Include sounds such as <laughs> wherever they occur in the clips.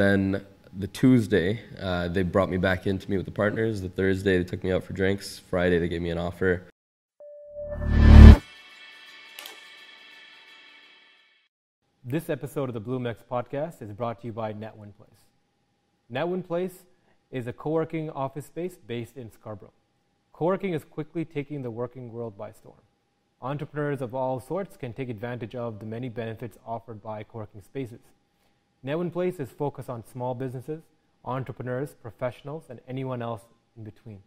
Then the Tuesday, uh, they brought me back in to meet with the partners. The Thursday, they took me out for drinks. Friday, they gave me an offer. This episode of the BloomX podcast is brought to you by NetWin Place. NetWin Place is a co working office space based in Scarborough. Co working is quickly taking the working world by storm. Entrepreneurs of all sorts can take advantage of the many benefits offered by co working spaces. NetWin Place is focused on small businesses, entrepreneurs, professionals, and anyone else in between.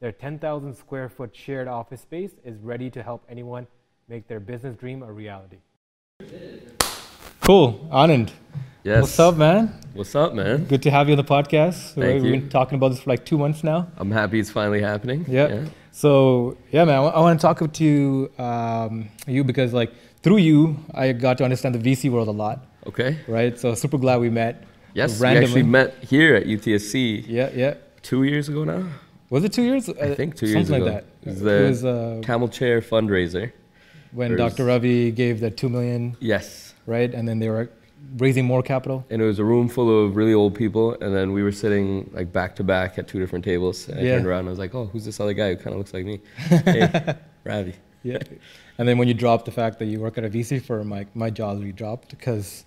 Their 10,000 square foot shared office space is ready to help anyone make their business dream a reality. Cool, Anand. Yes. What's up, man? What's up, man? Good to have you on the podcast. Thank We've you. been talking about this for like two months now. I'm happy it's finally happening. Yeah. So yeah, man, I, want to talk to um, you because like through you, I got to understand the VC world a lot, Okay. right? So super glad we met. Yes, randomly. we actually met here at UTSC Yeah, yeah. two years ago now. Was it two years? I think two Something years ago. like that. It was It the was uh, Camel Chair fundraiser. when Dr. Ravi gave the two million, Yes. right? And then they were raising more capital. And it was a room full of really old people, and then we were sitting like back to back at two different tables. And I Yeah. turned around and I was like, "Oh, who's this other guy who kind of looks like me?" <laughs> hey, Ravi. Yeah. and then when you dropped the fact that you work at a VC firm, like my jaw really dropped because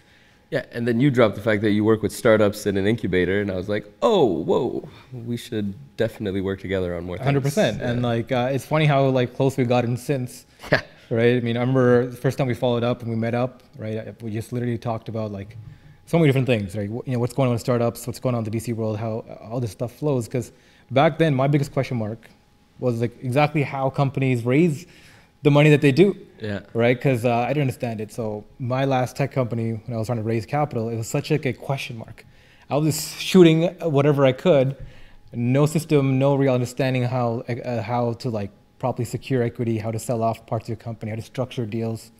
Yeah, and then you dropped the fact that you work with startups in an incubator, and I was like, "Oh, whoa, we should definitely work together on more things." 100%. And like uh, it's funny how like close we've gotten since. <laughs> yeah, right? I mean, I remember the first time we followed up and we met up, right? We just literally talked about like so many different things, right? You know, what's going on in startups, what's going on in the VC world, how all this stuff flows. Because back then, my biggest question mark was like exactly how companies raise the money that they do, yeah, right? Because uh, I didn't understand it. So my last tech company, when I was trying to raise capital, it was such like a question mark. I was just shooting whatever I could, no system, no real understanding how uh, how to like properly secure equity, how to sell off parts of your company, how to structure deals,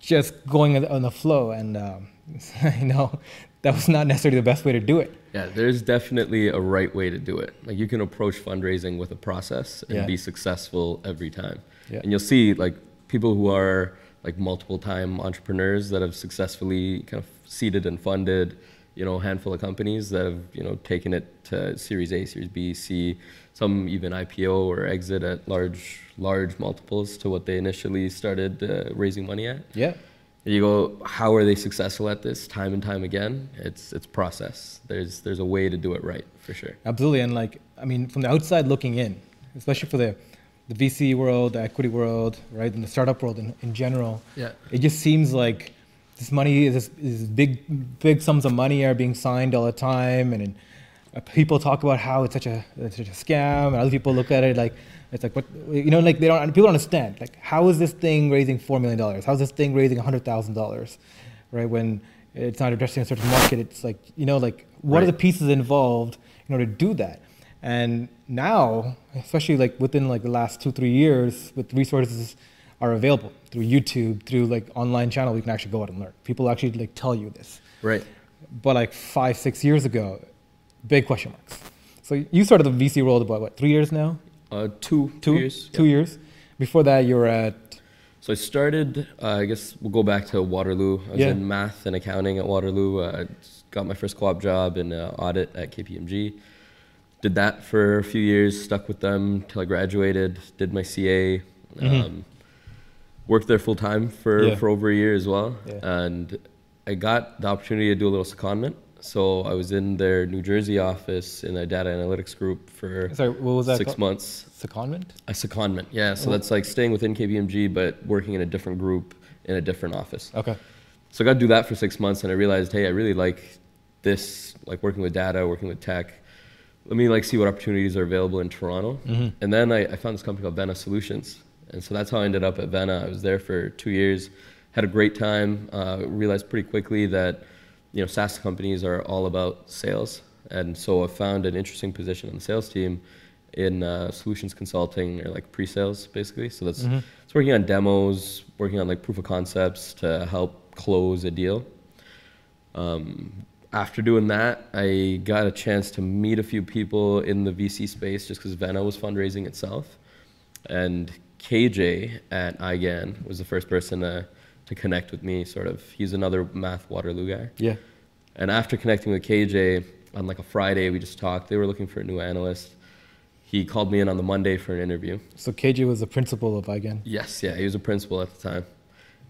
just going on the- on the flow. And um, <laughs> you know, that was not necessarily the best way to do it. yeah. There's definitely a right way to do it. Like you can approach fundraising with a process and Yeah. be successful every time. Yeah. And you'll see like people who are like multiple time entrepreneurs that have successfully kind of seeded and funded, you know, a handful of companies that have, you know, taken it to Series A, Series B, C, some even IPO or exit at large, large multiples to what they initially started uh, raising money at. Yeah. And you go, how are they successful at this time and time again? It's it's process. There's there's a way to do it right for sure. Absolutely, and like I mean, from the outside looking in, especially for the the VC world, the equity world, right, and the startup world in, in general, Yeah. it just seems like this money is is big big sums of money are being signed all the time, and, uh, people talk about how it's such a it's such a scam, and other people look at it like it's like what you know, like they don't people don't understand like how is this thing raising four million dollars? How's this thing raising hundred thousand dollars, right? When it's not addressing a certain market, it's like you know, like what are the pieces involved in order to do that? And now, especially like within like the last two three years, with resources are available through YouTube, through like online channel, you can actually go out and learn. People actually like tell you this. Right. But like five six years ago, big question marks. So you started the VC world about what three years now? Uh, two Two years. Two yeah. years. Before that, you were at So I started, uh, I guess we'll go back to Waterloo. I was Yeah. in math and accounting at Waterloo. Uh, got my first co-op job in uh, audit at KPMG. Did that for a few years, stuck with them till I graduated, did my CA. Mhm. Um, worked there full time for, Yeah. for over a year as well. Yeah. And I got the opportunity to do a little secondment. So I was in their New Jersey office in a data analytics group for sorry, what was that? six called? months. Secondment. A secondment, yeah. So Oh. that's like staying within KPMG, but working in a different group in a different office. Okay. So I got to do that for six months, and I realized, hey, I really like this, like working with data, working with tech. Let me like see what opportunities are available in Toronto. Mhm. And then I, I found this company called Vena Solutions, and so that's how I ended up at Vena. I was there for two years, had a great time. Uh, realized pretty quickly that you know SaaS companies are all about sales, and so I found an interesting position on the sales team in uh, solutions consulting or like pre-sales basically. So that's Mhm. it's working on demos, working on like proof of concepts to help close a deal. Um, after doing that, I got a chance to meet a few people in the VC space just because Vena was fundraising itself. And KJ at IGAN was the first person to, to connect with me, sort of. He's another math Waterloo guy. Yeah. And after connecting with KJ on like a Friday, we just talked. They were looking for a new analyst. He called me in on the Monday for an interview. So KJ was the principal of IGAN. Yes, yeah, he was a principal at the time.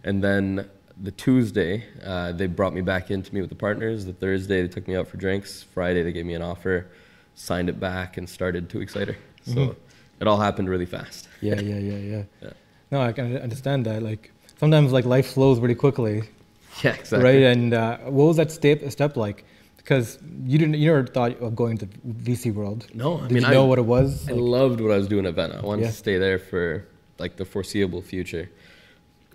And then the Tuesday, uh, they brought me back in to meet with the partners. The Thursday, they took me out for drinks. Friday, they gave me an offer, signed it back, and started two weeks later. So Mhm. it all happened really fast. Yeah, yeah, yeah, yeah, <laughs> Yeah. No, I can understand that. Like sometimes like life flows really quickly, <laughs> Yeah, exactly. right? And uh, what was that step step like? Because you didn't, you never thought of going to VC world. No, I Did mean, you know I, what it was? I Like, loved what I was doing at Vena. I wanted Yeah. to stay there for like the foreseeable future.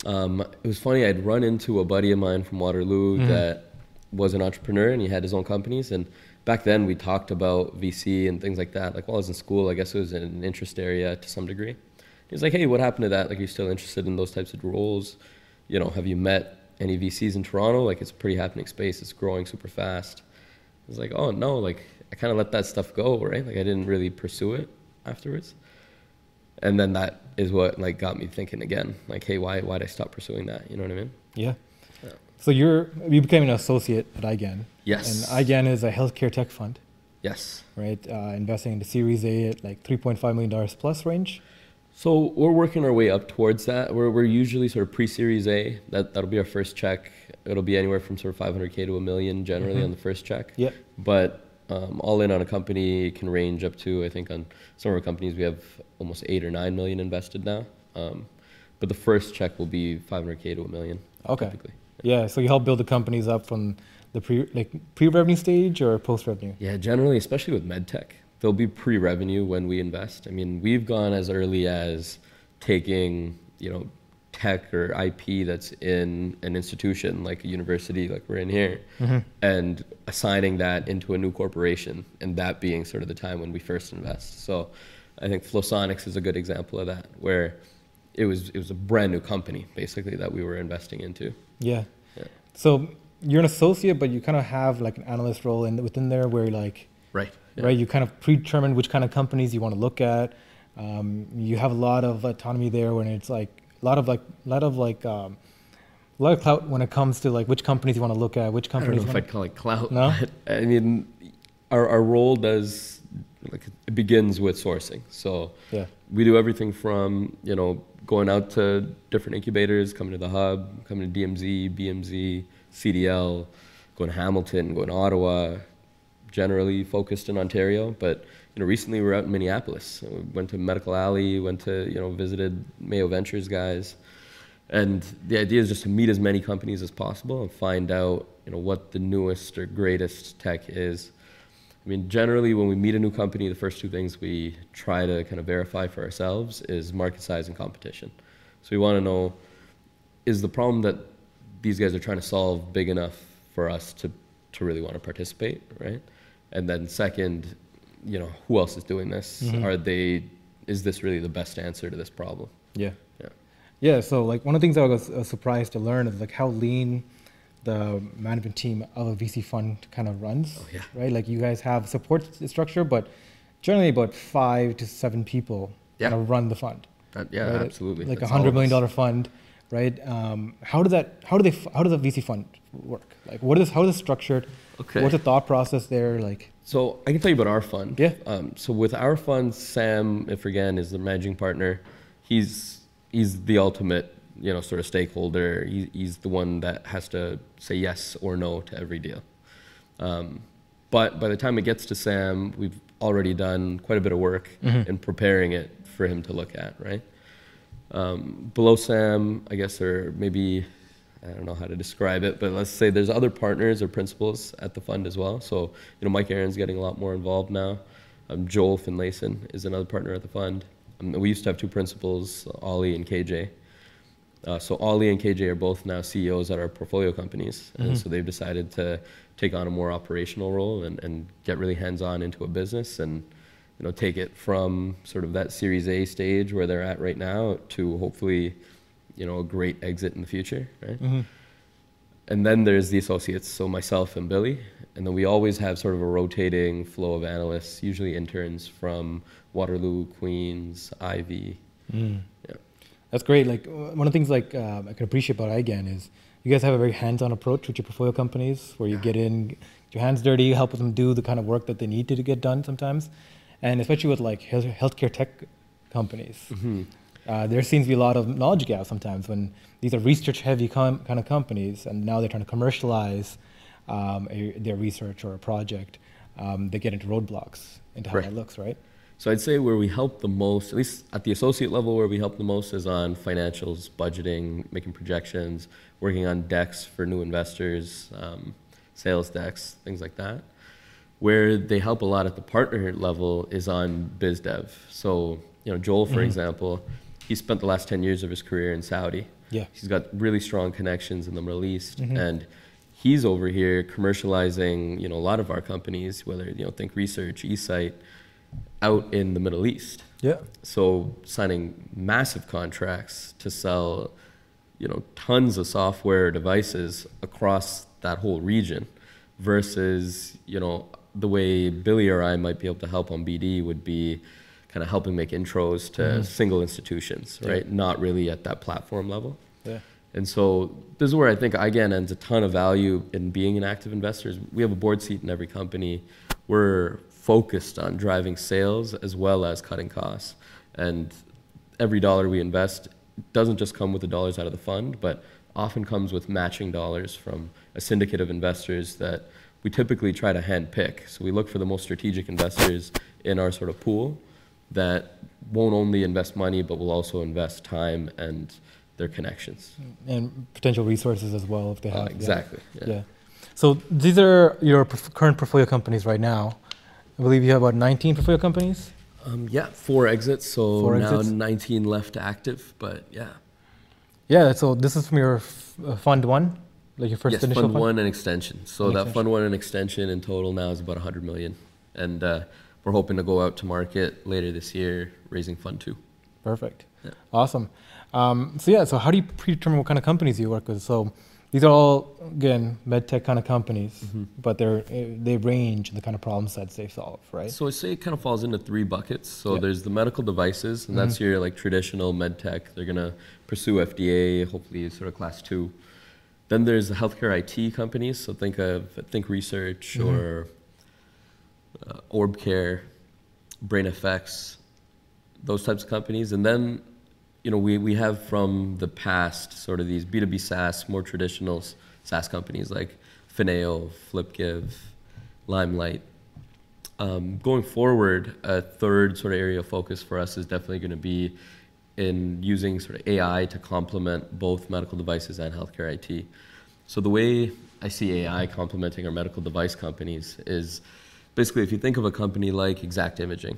Um, it was funny. I'd run into a buddy of mine from Waterloo Mhm. that was an entrepreneur and he had his own companies. And back then, we talked about VC and things like that. Like while I was in school, I guess it was an interest area to some degree. He was like, "Hey, what happened to that? Like, are you still interested in those types of roles? You know, have you met any VCs in Toronto? Like, it's a pretty happening space. It's growing super fast." I was like, "Oh no!" Like, I kind of let that stuff go, right? Like, I didn't really pursue it afterwards. And then that is what like got me thinking again. Like, hey, why why did I stop pursuing that? You know what I mean? yeah. Yeah. So you're you became an associate at IGAN. Yes. And IGAN is a healthcare tech fund, Yes. right? Uh, investing in the Series A at like 3.5 million dollars plus range. So we're working our way up towards that. We're, we're usually sort of pre-series A. That that'll be our first check. It'll be anywhere from sort of 500k to a million generally Mhm. on the first check. Yep. But um, all in on a company can range up to I think on some of our companies we have almost eight or nine million invested now. Um, but the first check will be 500k to a million. Okay. Typically. Yeah. So you help build the companies up from the pre like pre-revenue stage or post-revenue. Yeah, generally, especially with medtech, there'll be pre-revenue when we invest. I mean, we've gone as early as taking, you know, tech or IP that's in an institution like a university, like we're in here, Mhm. and assigning that into a new corporation, and that being sort of the time when we first invest. So, I think Flosonics is a good example of that, where it was it was a brand new company basically that we were investing into. Yeah. Yeah. So you're an associate, but you kind of have like an analyst role in within there, where like Right. right, you kind of predetermine which kind of companies you want to look at. Um, you have a lot of autonomy there when it's like a lot of like a lot of like um, a lot of clout when it comes to like which companies you want to look at, which companies. I don't know if I'd call it clout. No? I mean, our, our role does, like, it begins with sourcing. So yeah. we do everything from, you know, going out to different incubators, coming to the hub, coming to DMZ, BMZ, CDL, going to Hamilton, going to Ottawa, generally focused in Ontario. But, you know, recently we were out in Minneapolis. We went to Medical Alley, went to, you know, visited Mayo Ventures guys. And the idea is just to meet as many companies as possible and find out, you know, what the newest or greatest tech is. I mean, generally, when we meet a new company, the first two things we try to kind of verify for ourselves is market size and competition. So we want to know is the problem that these guys are trying to solve big enough for us to, to really want to participate, right? And then second, you know, who else is doing this? Mhm. Are they? Is this really the best answer to this problem? Yeah. Yeah. Yeah. So like one of the things I was uh, surprised to learn is like how lean the management team of a VC fund kind of runs. Oh, yeah. Right. Like you guys have support structure, but generally about five to seven people Yeah. kind of run the fund. That, yeah, right? absolutely. Like a hundred million dollar fund, right? Um, how does that? How do they? How does a VC fund work? Like what is? How is it structured? Okay. What's the thought process there? Like So I can tell you about our fund. Yeah. Um, so with our fund, Sam, Ifergan is the managing partner, he's he's the ultimate, you know, sort of stakeholder. He, he's the one that has to say yes or no to every deal. Um, but by the time it gets to Sam, we've already done quite a bit of work Mhm. in preparing it for him to look at, right? Um, below Sam, I guess, or maybe I don't know how to describe it, but let's say there's other partners or principals at the fund as well. So, you know, Mike Aaron's getting a lot more involved now. Um, Joel Finlayson is another partner at the fund. Um, we used to have two principals, Ollie and KJ. Uh, so Ollie and KJ are both now CEOs at our portfolio companies, and Mhm. so they've decided to take on a more operational role and, and get really hands-on into a business and you know take it from sort of that Series A stage where they're at right now to hopefully you know a great exit in the future, right? mhm. And then there's the associates, so myself and Billy. And then we always have sort of a rotating flow of analysts, usually interns from Waterloo, Queens, Ivey. Mm. Yeah. That's great. Like one of the things like uh, I can appreciate about IGAN is you guys have a very hands-on approach with your portfolio companies, where you get in, get your hands dirty, help them do the kind of work that they need to, to get done sometimes, and especially with like healthcare tech companies. Mm-hmm. Uh, there seems to be a lot of knowledge gaps sometimes when these are research-heavy com- kind of companies, and now they're trying to commercialize um, a, their research or a project. Um, they get into roadblocks into how Right. that looks, right? So I'd say where we help the most, at least at the associate level, where we help the most is on financials, budgeting, making projections, working on decks for new investors, um, sales decks, things like that. Where they help a lot at the partner level is on biz dev. So, you know, Joel, for Mhm. example, he spent the last 10 years of his career in Saudi. Yeah. He's got really strong connections in the Middle East, Mhm. and he's over here commercializing, you know, a lot of our companies, whether you know, Think Research, eSight, out in the Middle East. Yeah. So signing massive contracts to sell, you know, tons of software devices across that whole region, versus you know the way Billy or I might be able to help on BD would be kind of helping make intros to Mhm. single institutions, Yeah. right? Not really at that platform level. Yeah. And so this is where I think IGAN ends a ton of value in being an active investor. is We have a board seat in every company. We're focused on driving sales as well as cutting costs. And every dollar we invest doesn't just come with the dollars out of the fund, but often comes with matching dollars from a syndicate of investors that we typically try to hand pick. So we look for the most strategic investors in our sort of pool that won't only invest money, but will also invest time and their connections. And potential resources as well if they Uh, have. yeah. exactly. Yeah. Yeah. So these are your current portfolio companies right now. I believe you have about 19 portfolio companies. Um, yeah, four exits. So Four now exits? 19 left active, but yeah. Yeah. So this is from your f- uh, fund one, like your first yes, initial fund, fund. one and extension. So And that extension. fund one and extension in total now is about 100 million, and uh, we're hoping to go out to market later this year, raising fund two. Perfect. Yeah. Awesome. Um, so yeah. So how do you predetermine what kind of companies you work with? So these are all again med tech kind of companies, but they're uh, they range in the kind of problem sets they solve, right? So I say it kind of falls into three buckets. So Yeah. there's the medical devices, and that's your like traditional med tech. They're gonna pursue FDA, hopefully sort of class two. Then there's the healthcare IT companies. So think of Think Research Mhm. or uh, OrbCare, BrainFX, those types of companies. And then, you know, we, we have from the past sort of these B2B SaaS, more traditional SaaS companies like Fineo, FlipGive, Limelight. Um, going forward, a third sort of area of focus for us is definitely going to be in using sort of AI to complement both medical devices and healthcare IT. So the way I see AI complementing our medical device companies is basically if you think of a company like Exact Imaging,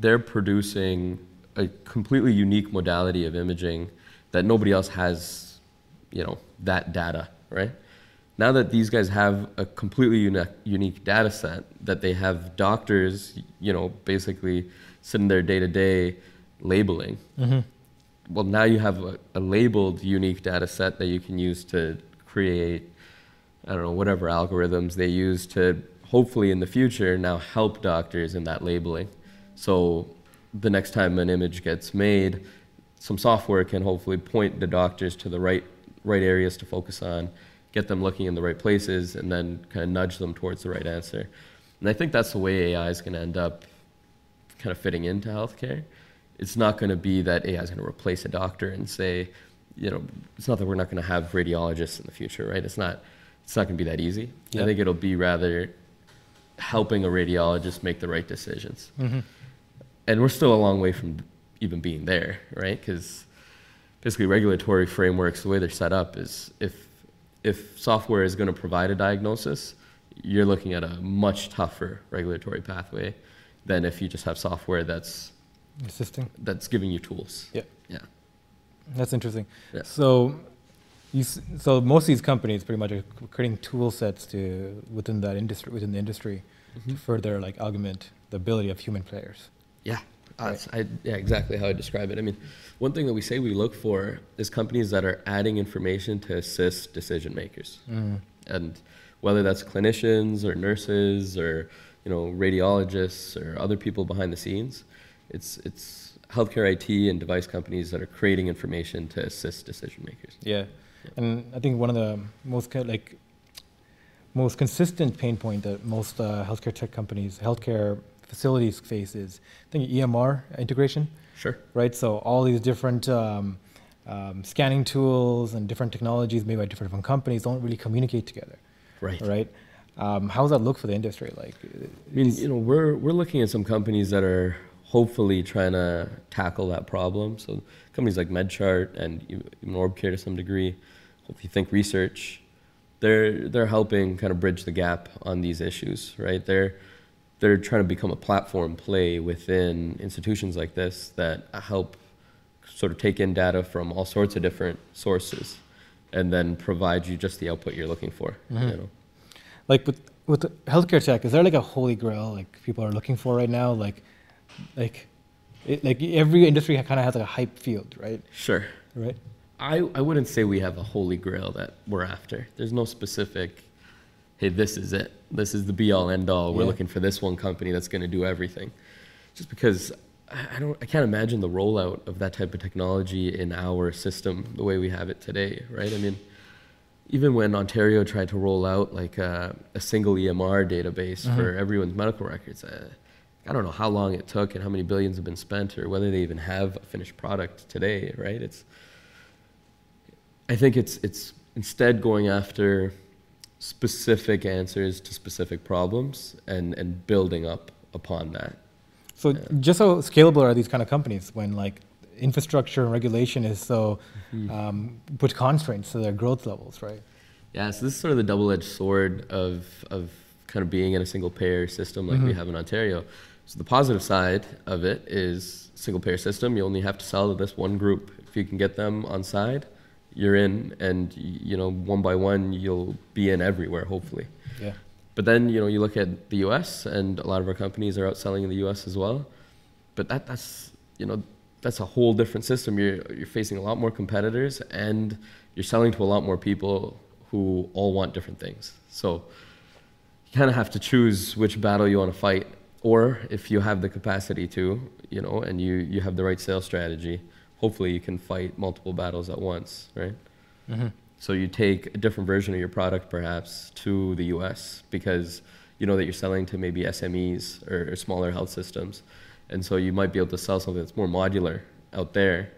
they're producing a completely unique modality of imaging that nobody else has, you know, that data, right? Now that these guys have a completely unique, unique data set that they have doctors, you know, basically sitting there day to day labeling, Mm-hmm. well, now you have a, a labeled unique data set that you can use to create, I don't know, whatever algorithms they use to hopefully in the future now help doctors in that labeling. So the next time an image gets made, some software can hopefully point the doctors to the right right areas to focus on, get them looking in the right places, and then kind of nudge them towards the right answer. And I think that's the way AI is going to end up kind of fitting into healthcare. It's not going to be that AI is going to replace a doctor and say, you know, it's not that we're not going to have radiologists in the future, right? It's not. It's not going to be that easy. Yeah. I think it'll be rather helping a radiologist make the right decisions. Mm-hmm. And we're still a long way from even being there, right? Because basically, regulatory frameworks, the way they're set up, is if if software is going to provide a diagnosis, you're looking at a much tougher regulatory pathway than if you just have software that's Assisting. that's giving you tools. Yeah. Yeah. That's interesting. Yeah. So, so most of these companies pretty much are creating tool sets to within that industry within the industry to further like augment the ability of human players. Yeah, uh, I, yeah, exactly how I describe it. I mean, one thing that we say we look for is companies that are adding information to assist decision makers, Mm. and whether that's clinicians or nurses or you know radiologists or other people behind the scenes, it's it's healthcare IT and device companies that are creating information to assist decision makers. Yeah. And I think one of the most like most consistent pain point that most uh, healthcare tech companies, healthcare facilities face is I think EMR integration, Sure. right? So all these different um, um, scanning tools and different technologies made by different, different companies don't really communicate together, Right. right? Um, how does that look for the industry? Like, I mean, you know, we're we're looking at some companies that are hopefully trying to tackle that problem. So companies like MedChart and even OrbCare to some degree, hopefully Think Research, they're they're helping kind of bridge the gap on these issues, right? They're they're trying to become a platform play within institutions like this that help sort of take in data from all sorts of different sources and then provide you just the output you're looking for. You mm-hmm. know? like with with healthcare tech, is there like a holy grail like people are looking for right now? Like, like, it, like every industry kind of has like a hype field, right? Sure. Right. I, I wouldn't say we have a holy grail that we're after. There's no specific, hey, this is it. This is the be all end all. We're Yeah. looking for this one company that's going to do everything. Just because I don't, I can't imagine the rollout of that type of technology in our system the way we have it today, right? I mean, even when Ontario tried to roll out like a, a single EMR database for everyone's medical records, uh, I don't know how long it took and how many billions have been spent or whether they even have a finished product today, right? It's I think it's it's instead going after specific answers to specific problems and and building up upon that. So just how scalable are these kind of companies when like infrastructure and regulation is so um, put constraints to their growth levels, right? Yeah, so this is sort of the double-edged sword of of kind of being in a single payer system like we have in Ontario. So the positive side of it is single payer system. You only have to sell to this one group. If you can get them on side, you're in, and you know one by one you'll be in everywhere. Hopefully. Yeah. But then you know you look at the U.S. and a lot of our companies are outselling in the U.S. as well. But that that's you know that's a whole different system. You're you're facing a lot more competitors and you're selling to a lot more people who all want different things. So you kind of have to choose which battle you want to fight, or if you have the capacity to, you know, and you you have the right sales strategy, hopefully you can fight multiple battles at once, right? Mm-hmm. So you take a different version of your product perhaps to the US because you know that you're selling to maybe SMEs or, or smaller health systems. And so you might be able to sell something that's more modular out there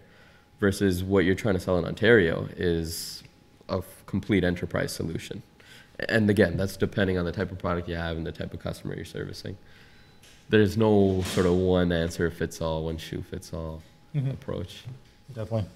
versus what you're trying to sell in Ontario is a complete enterprise solution. And again, that's depending on the type of product you have and the type of customer you're servicing. There's no sort of one answer fits all, one shoe fits all approach. Definitely.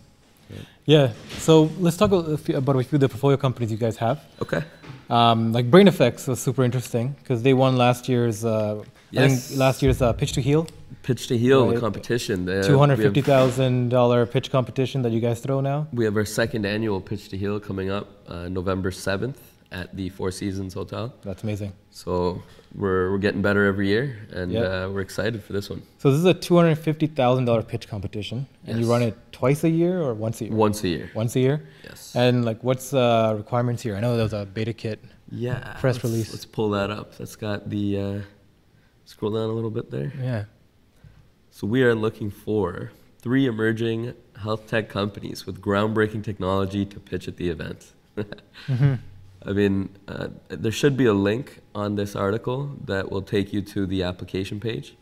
Yeah. So let's talk a few, about a few of the portfolio companies you guys have. Okay. Um, like BrainFX was super interesting because they won last year's, uh, I Yes. think last year's uh, Pitch to Heal, Pitch to heal Right. the competition. Two hundred we have- fifty thousand dollar pitch competition that you guys throw now. We have our second annual Pitch to Heal coming up uh, November 7th at the Four Seasons Hotel. That's amazing. So we're, we're getting better every year, and Yeah. uh, we're excited for this one. So this is a two hundred fifty thousand dollar pitch competition, and you run it twice a year or once a year? Once a year. Once a year. Yes. And like, what's uh, requirements here? I know there was a BetaKit. yeah. press let's- release. Let's pull that up. That's got the. Uh, scroll down a little bit there. Yeah. So we are looking for three emerging health tech companies with groundbreaking technology to pitch at the event. <laughs> I mean, uh, there should be a link on this article that will take you to the application page.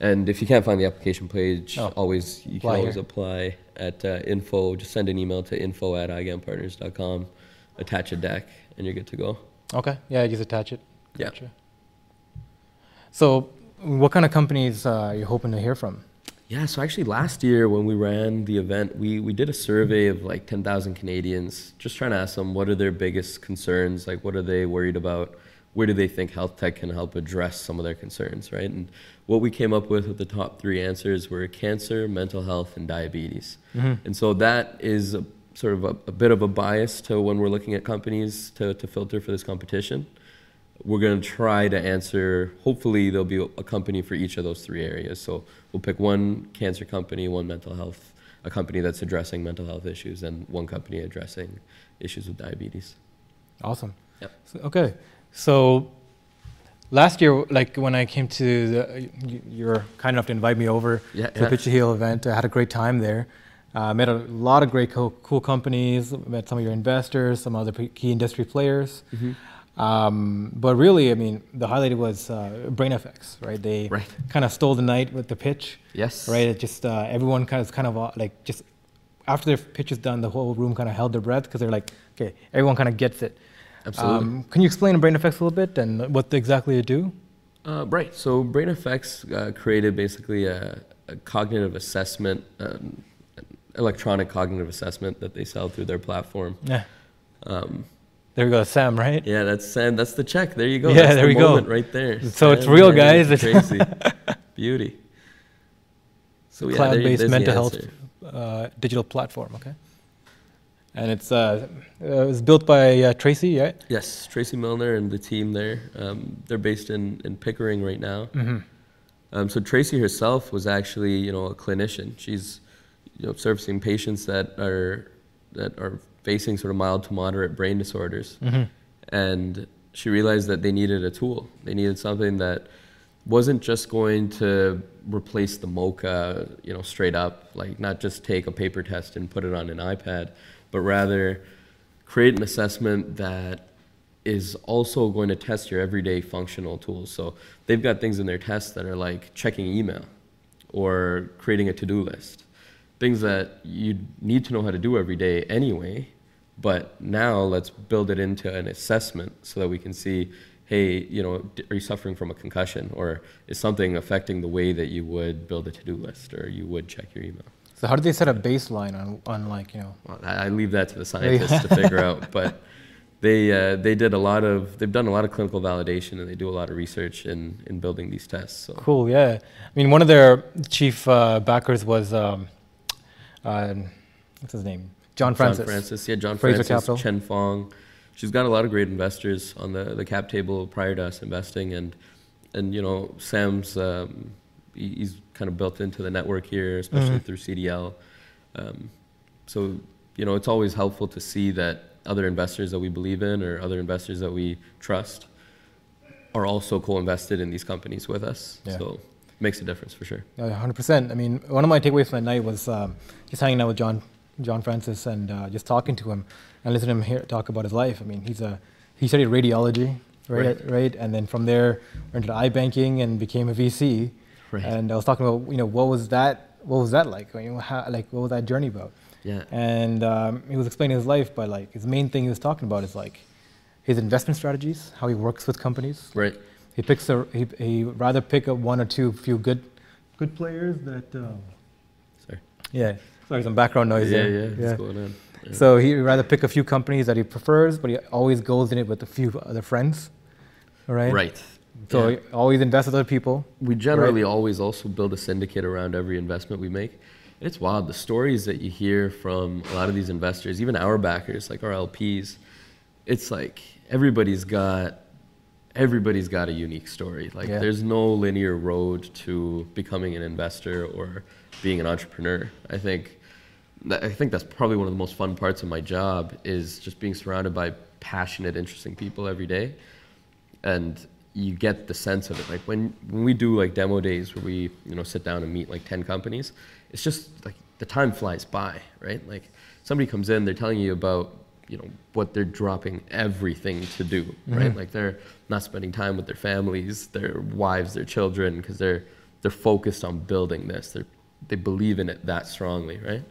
And if you can't find the application page, Oh. always you can always here. apply at uh, info. Just send an email to info at iganpartners.com, attach a deck, and you're good to go. Okay. Yeah, just attach it. Yeah. Gotcha. So, what kind of companies uh, are you hoping to hear from? Yeah, so actually last year when we ran the event, we, we did a survey of like 10,000 Canadians, just trying to ask them what are their biggest concerns, like what are they worried about, where do they think health tech can help address some of their concerns, right? And what we came up with with the top three answers were cancer, mental health, and diabetes. Mm-hmm. And so that is a, sort of a, a bit of a bias to when we're looking at companies to, to filter for this competition we're going to try to answer hopefully there'll be a company for each of those three areas so we'll pick one cancer company one mental health a company that's addressing mental health issues and one company addressing issues with diabetes Awesome. Yep. So, okay. So, last year, like when I came to the, you, you were kind enough to invite me over Yeah, to the. Pitch Heal event. I had a great time there. Uh, met a lot of great co- cool companies. Met some of your investors, some other p- key industry players. Um, but really, I mean, the highlight was uh, BrainFX, right? They Right. kind of stole the night with the pitch, Yes. right? It just uh, everyone kind of kind of uh, like just after their pitch is done, the whole room kind of held their breath because they're like, okay, everyone kind of gets it. Absolutely. Um, can you explain Brain BrainFX a little bit and what exactly you do? Uh, right. So BrainFX uh, created basically a, a cognitive assessment, um, an electronic cognitive assessment that they sell through their platform. Yeah. Um, There we go, Sam, right? yeah, that's Sam. that's the check. There you go. Yeah, that's there the we go. right there. So it's real, guys. Tracy. <laughs> Beauty. So yeah, Cloud-based there's the mental health uh, digital platform. Okay. And it's uh, uh, it was built by uh, Tracy, right? Yes, Tracy Milner and the team there. Um, they're based in, in Pickering right now. Mm-hmm. Um, so Tracy herself was actually, you know, a clinician. She's, you know, servicing patients that are that are facing sort of mild to moderate brain disorders, Mm-hmm. and she realized that they needed a tool. They needed something that wasn't just going to replace the MOCA, you know, straight up, like not just take a paper test and put it on an iPad, but rather create an assessment that is also going to test your everyday functional tools. So they've got things in their tests that are like checking email or creating a to-do list. Things that you need to know how to do every day anyway, but now let's build it into an assessment so that we can see, hey, you know, are you suffering from a concussion or is something affecting the way that you would build a to-do list or you would check your email? So how did they set a baseline on, on like you know? Well, I I leave that to the scientists to figure out, <laughs> but they uh, they did a lot of they've done a lot of clinical validation and they do a lot of research in in building these tests. So Cool, yeah. I mean, one of their chief uh, backers was um, uh, what's his name? John Francis. John Francis, yeah, John Fraser Francis, Capital. Chen Fong. She's got a lot of great investors on the, the cap table prior to us investing, and and you know Sam's um, he's kind of built into the network here, especially Mhm. through CDL. Um, so you know it's always helpful to see that other investors that we believe in or other investors that we trust are also co-invested in these companies with us. Yeah. So it makes a difference for sure. Yeah, hundred percent. I mean, one of my takeaways from that night was um, just hanging out with John, John Francis, and uh, just talking to him and listening to him hear, talk about his life. I mean, he's a he studied radiology, right? Right, and then from there went into iBanking and became a VC. Right. And I was talking about, you know, what was that? What was that like? You know, how, like what was that journey about? Yeah. And um, he was explaining his life, but like his main thing he was talking about is like his investment strategies, how he works with companies. Right. He picks a he he rather pick up one or two few good good players that um, Sorry. yeah sorry some background noise yeah, there. yeah. What's going on? Yeah. So he'd rather pick a few companies that he prefers, but he always goes in it with a few other friends. All right. Right. So Yeah. he always invest with other people. we generally always also build a syndicate around every investment we make. And it's wild. The stories that you hear from a lot of these investors, even our backers, like our LPs, it's like everybody's got everybody's got a unique story. Like Yeah. there's no linear road to becoming an investor or being an entrepreneur. I think I think that's probably one of the most fun parts of my job is just being surrounded by passionate, interesting people every day and you get the sense of it. Like when when we do like demo days where we you know sit down and meet like ten companies, it's just like the time flies by, right? Like somebody comes in, they're telling you about you know what they're dropping everything to do, right? Mhm. Like they're not spending time with their families, their wives, their children, because they're they're focused on building this. They they believe in it that strongly, right?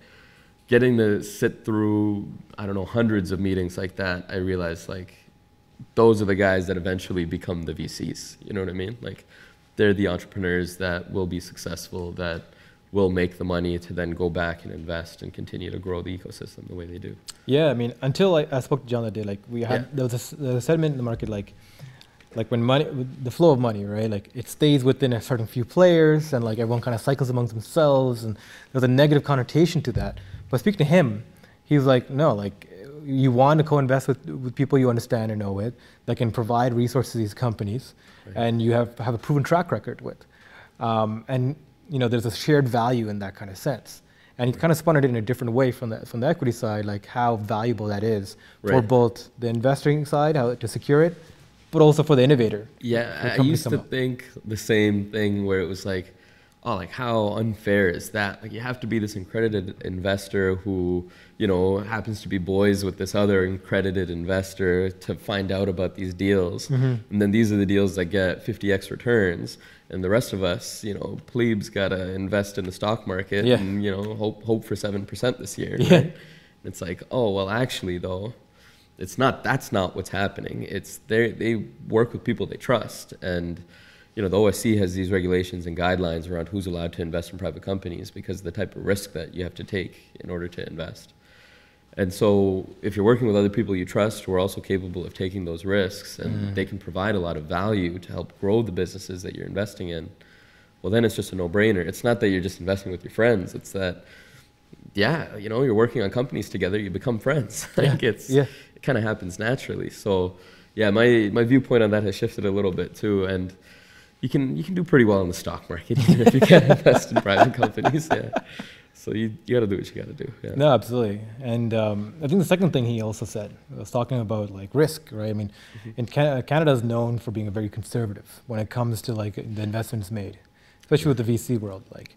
Getting to sit through I don't know hundreds of meetings like that, I realized like those are the guys that eventually become the VCs. You know what I mean? Like they're the entrepreneurs that will be successful, that will make the money to then go back and invest and continue to grow the ecosystem the way they do. Yeah, I mean, until I, I spoke to John that day, like we had Yeah. there was a, s- there was a sentiment in the market, like like when money, the flow of money, right? Like it stays within a certain few players, and like everyone kind of cycles amongst themselves, and there's a negative connotation to that. But speaking to him, he was like, no, like you want to co-invest with with people you understand and know with that can provide resources to these companies, Right. and you have have a proven track record with, um, and you know there's a shared value in that kind of sense. And he kind of spun it in a different way from the from the equity side, like how valuable that is for both the investing side, how to secure it, but also for the innovator. Yeah, I used to somehow. think the same thing where it was like, oh, like how unfair is that? Like you have to be this accredited investor who, you know, happens to be boys with this other accredited investor to find out about these deals. Mm-hmm. And then these are the deals that get 50x returns. And the rest of us, you know, plebes got to invest in the stock market Yeah. and, you know, hope, hope for 7% this year. Yeah. Right? It's like, oh, well, actually, though, it's not, that's not what's happening. It's they, they work with people they trust. And, you know, the OSC has these regulations and guidelines around who's allowed to invest in private companies because of the type of risk that you have to take in order to invest. And so, if you're working with other people you trust who are also capable of taking those risks and mm. they can provide a lot of value to help grow the businesses that you're investing in, well, then it's just a no brainer. It's not that you're just investing with your friends, it's that, yeah, you know, you're working on companies together, you become friends. <laughs> like it's, Yeah. it kind of happens naturally. So, yeah, my, my viewpoint on that has shifted a little bit too. And you can, you can do pretty well in the stock market <laughs> even if you can't <laughs> invest in private companies. Yeah. So, you, you got to do what you got to do. Yeah. No, absolutely. And um, I think the second thing he also said was talking about like risk, right? I mean, in Canada, Canada is known for being very conservative when it comes to like the investments made, especially with the VC world. Like,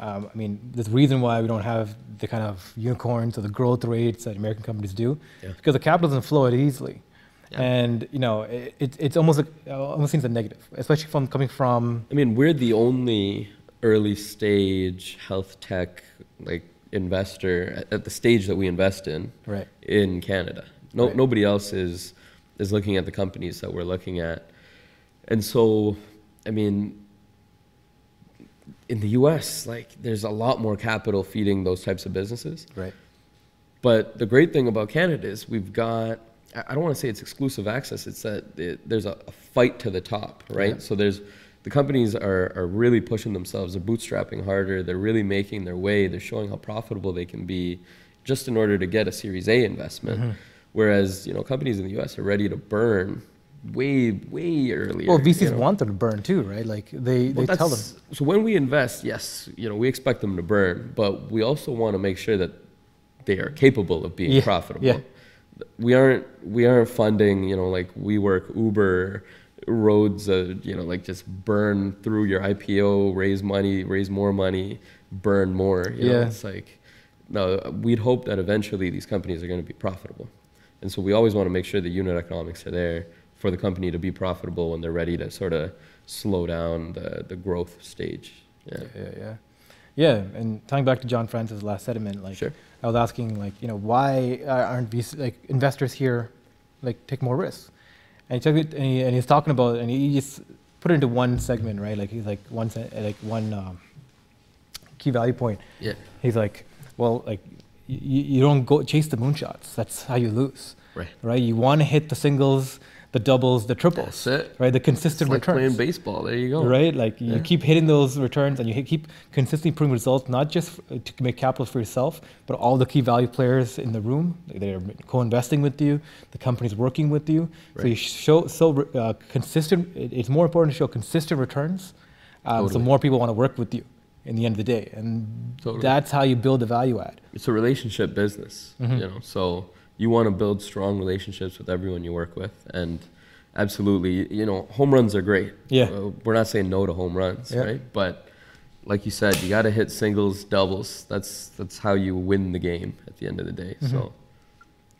um, I mean, there's a reason why we don't have the kind of unicorns or the growth rates that American companies do, Yeah. because the capital doesn't flow it easily. Yeah. And you know, it, it, it's almost like, uh, almost seems a negative, especially from coming from I mean, we're the only early stage health tech like investor at, at the stage that we invest in right. in Canada. No, Right. nobody else is is looking at the companies that we're looking at, and so, I mean, in the U.S., like there's a lot more capital feeding those types of businesses. Right. But the great thing about Canada is we've got, I don't want to say it's exclusive access, it's that it, there's a, a fight to the top, right? Yeah. So there's, the companies are, are really pushing themselves, they're bootstrapping harder, they're really making their way, they're showing how profitable they can be just in order to get a Series A investment. Mm-hmm. Whereas, you know, companies in the US are ready to burn way, way earlier. Well, VCs you know? want them to burn too, right? Like they, Well, they tell them. So when we invest, yes, you know, we expect them to burn, but we also want to make sure that they are capable of being Yeah, profitable. yeah. We aren't we aren't funding, you know, like WeWork, Uber, roads, uh, you know, like just burn through your IPO, raise money, raise more money, burn more. You know? Yeah. It's like no, we'd hope that eventually these companies are going to be profitable. And so we always want to make sure the unit economics are there for the company to be profitable when they're ready to sort of slow down the, the growth stage. Yeah. Yeah, yeah, yeah. Yeah, and tying back to John Francis' last sentiment, like Sure. I was asking, like you know, why aren't these like investors here, like take more risks? And he took it, and, he, and he's talking about, and he just put it into one segment, right? Like he's like one, like one um, key value point. Yeah. He's like, well, like you, you don't go chase the moonshots. That's how you lose, Right. right? You want to hit the singles, the doubles, the triples, That's it. right? The It's consistent like returns playing baseball. There you go. right? Like you Yeah. keep hitting those returns and you keep consistently improving results, not just to make capital for yourself, but all the key value players in the room. They're co-investing with you. The company's working with you. So you show so uh, consistent. It's more important to show consistent returns, um, so more people want to work with you. In the end of the day, and Totally. that's how you build the value add. It's a relationship business, Mm-hmm. you know. So you want to build strong relationships with everyone you work with, and absolutely, you know, home runs are great. Yeah. Uh, we're not saying no to home runs, Yeah. right? But like you said, you got to hit singles, doubles. That's that's how you win the game at the end of the day. Mm-hmm. So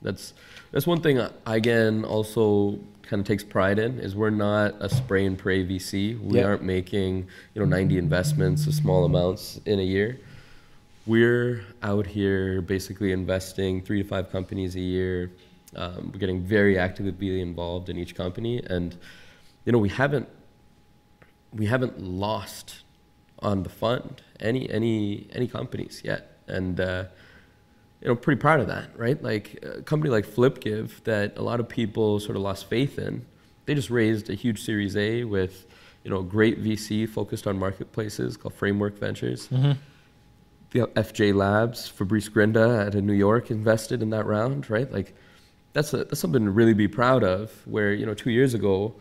that's that's one thing I, again also kind of takes pride in is we're not a spray and pray VC. We Yeah. aren't making you know 90 investments of small amounts in a year. We're out here basically investing three to five companies a year. Um, we're getting very actively involved in each company, and you know we haven't we haven't lost on the fund any any any companies yet, and uh, you know pretty proud of that, right? Like a company like FlipGive that a lot of people sort of lost faith in. They just raised a huge Series A with you know great VC focused on marketplaces called Framework Ventures. The FJ Labs, Fabrice Grinda out of New York invested in that round, right? Like that's a, that's something to really be proud of. Where you know two years ago,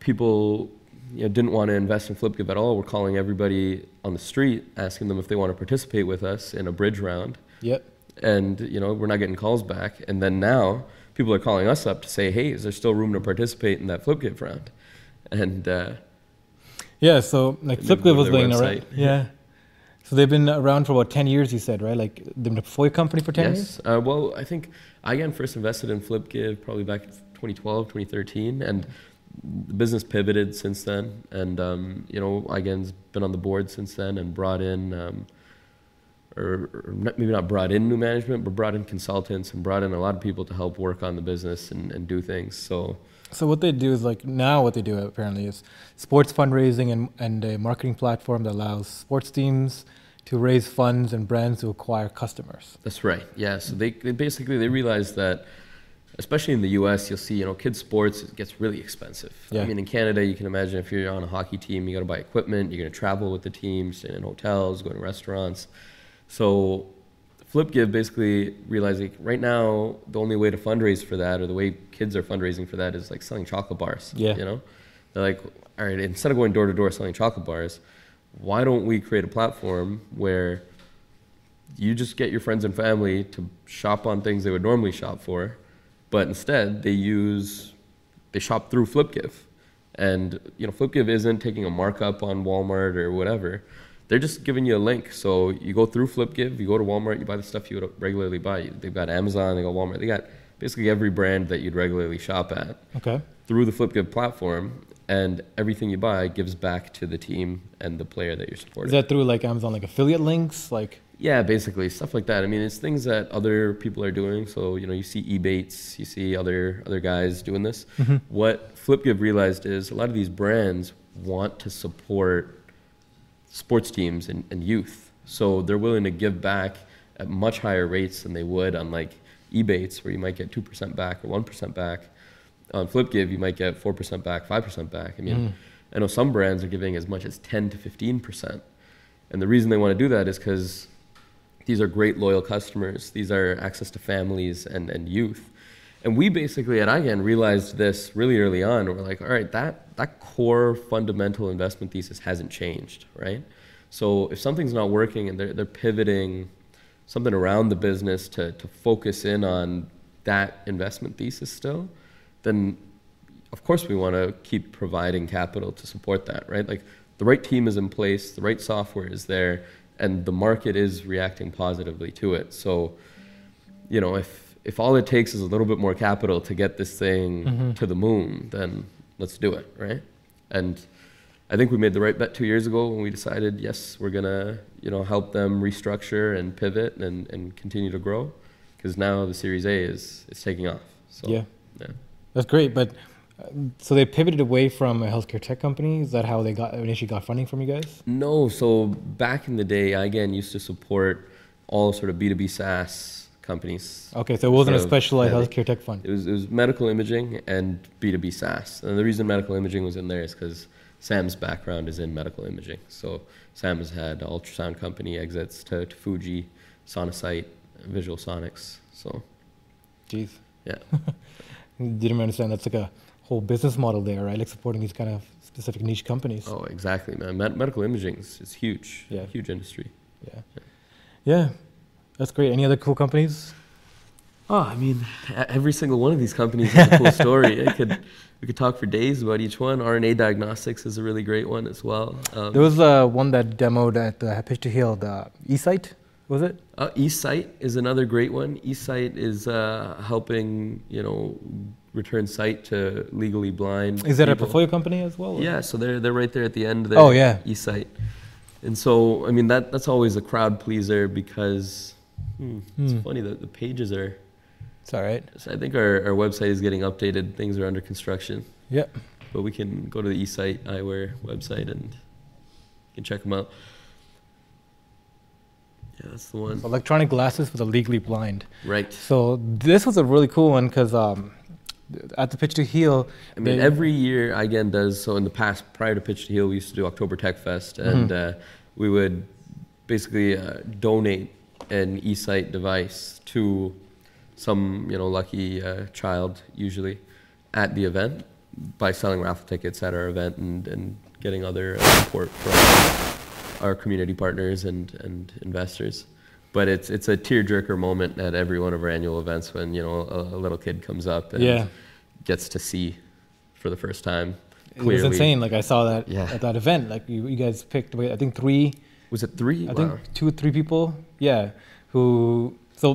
people you know, didn't want to invest in FlipGive at all. We're calling everybody on the street, asking them if they want to participate with us in a bridge round, Yep. and you know we're not getting calls back. And then now people are calling us up to say, "Hey, is there still room to participate in that FlipGive round?" And uh, Yeah, so like Flipgive was doing around. website. Yeah. So they've been around for about 10 years, you said, right? Like they've been a portfolio company for 10 years? Yes. Uh, well, I think iGan first invested in FlipGive probably back in 2012, 2013, and the business pivoted since then. And um, you know, iGan's been on the board since then and brought in, um, or, or not, maybe not brought in new management, but brought in consultants and brought in a lot of people to help work on the business and, and do things. So So what they do is like now what they do apparently is sports fundraising and, and a marketing platform that allows sports teams to raise funds and brands to acquire customers. That's right. Yeah. So they, they basically they realize that, especially in the U.S., you'll see you know kids sports it gets really expensive. Yeah. I mean, in Canada, you can imagine if you're on a hockey team, you got to buy equipment, you're going to travel with the team, stay in hotels, go to restaurants. So, FlipGive basically realized like right now the only way to fundraise for that, or the way kids are fundraising for that, is like selling chocolate bars. Yeah. You know, they're like, all right, instead of going door to door selling chocolate bars, why don't we create a platform where you just get your friends and family to shop on things they would normally shop for, but instead they use they shop through FlipGive, and you know FlipGive isn't taking a markup on Walmart or whatever. They're just giving you a link. So you go through FlipGive, you go to Walmart, you buy the stuff you would regularly buy. They've got Amazon, they got Walmart, they got basically every brand that you'd regularly shop at Okay. through the FlipGive platform, and everything you buy gives back to the team and the player that you're supporting. Is that through like Amazon like affiliate links? Like Yeah, basically stuff like that. I mean, it's things that other people are doing. So you know, you see Ebates, you see other other guys doing this. Mm-hmm. What FlipGive realized is a lot of these brands want to support sports teams and, and youth, so they're willing to give back at much higher rates than they would on like Ebates, where you might get two percent back or one percent back. On FlipGive, you might get four percent back, five percent back. I mean, mm. I know some brands are giving as much as ten to fifteen percent. And the reason they want to do that is because these are great loyal customers. These are access to families and, and youth. And we basically at iGan realized this really early on. We're like, all right, that, that core fundamental investment thesis hasn't changed, right? So if something's not working and they're, they're pivoting something around the business to, to focus in on that investment thesis still, then of course we want to keep providing capital to support that, right? Like the right team is in place, the right software is there, and the market is reacting positively to it. So, you know, if if all it takes is a little bit more capital to get this thing to the moon, then let's do it, right? And I think we made the right bet two years ago when we decided, yes, we're gonna, you know, help them restructure and pivot and, and continue to grow, because now the Series A is is taking off. So Yeah. yeah. that's great, but uh, so they pivoted away from a healthcare tech company. Is that how they got initially got funding from you guys? No, so back in the day, iGan used to support all sort of B2B SaaS companies. Okay, so it wasn't a specialized healthcare tech fund. It was, it was medical imaging and B2B SaaS. And the reason medical imaging was in there is because Sam's background is in medical imaging. So Sam has had ultrasound company exits to, to Fuji, SonoSite, Visual Sonics. So Jeez. yeah, <laughs> Didn't understand that's like a whole business model there, right? Like supporting these kind of specific niche companies. oh exactly, man. Med- medical imaging is, is huge, Yeah. huge industry. Yeah. Yeah. That's great. Any other cool companies? Oh, I mean, every single one of these companies has a cool <laughs> story. I could, we could talk for days about each one. RNA Diagnostics is a really great one as well. Um, There was uh, one that demoed at uh, Pitch to Heal, the eSight, was it? Uh, eSight is another great one. eSight is uh, helping, you know, return sight to legally blind. Is that a portfolio company as well? or- Yeah, so they're they're right there at the end there. Oh, yeah. eSight. And so, I mean, that that's always a crowd pleaser because hmm, it's Hmm. funny that the pages are. It's all right. So I think our, our website is getting updated. Things are under construction, Yeah. but we can go to the eSight eyewear website and you can check them out. Yeah, that's the one. Electronic glasses for the legally blind. Right. So this was a really cool one because um, at the Pitch to Heal, I mean, every year iGan does. So in the past, prior to Pitch to Heal, we used to do October Tech Fest, and uh, we would basically uh, donate an eSight device to some you know lucky uh, child, usually at the event, by selling raffle tickets at our event and, and getting other support from our community partners and, and investors. But it's it's a tearjerker moment at every one of our annual events when you know a, a little kid comes up and Yeah. gets to see for the first time It was insane. Like I saw that Yeah. at that event. Like you, you guys picked, I think three, Was it three? I Wow. think two or three people. Yeah, who. So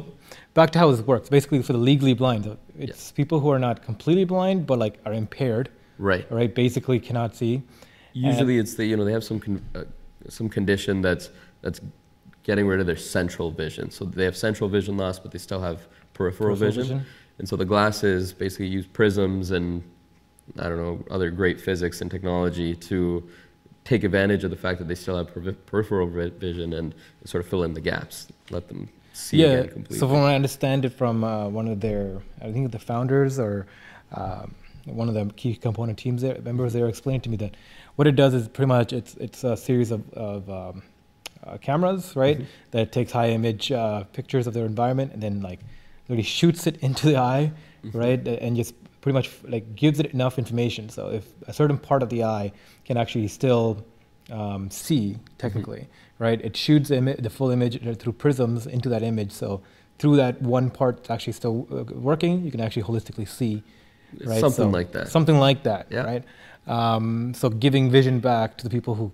back to how this works. Basically, for the legally blind, uh, it's people who are not completely blind but like are impaired. Right. Right. Basically, cannot see. Usually, it's the you know they have some con- uh, some condition that's that's getting rid of their central vision. So they have central vision loss, but they still have peripheral, Peripheral vision. vision. And so the glasses basically use prisms and I don't know other great physics and technology to take advantage of the fact that they still have peripheral vision and sort of fill in the gaps, let them see yeah. again completely. So from what I understand it from uh, one of their, I think the founders or um, one of the key component teams there, members there explained to me that what it does is pretty much it's it's a series of, of um, uh, cameras, right, Mhm. that takes high image uh, pictures of their environment and then like literally shoots it <laughs> into the eye, Mhm. right, and just pretty much like gives it enough information. So if a certain part of the eye can actually still um, see technically, right, it shoots the, imi- the full image uh, through prisms into that image. So through that one part that's actually still uh, working, you can actually holistically see, right? Something So like that. Something like that, Yeah. right? Um, so giving vision back to the people who,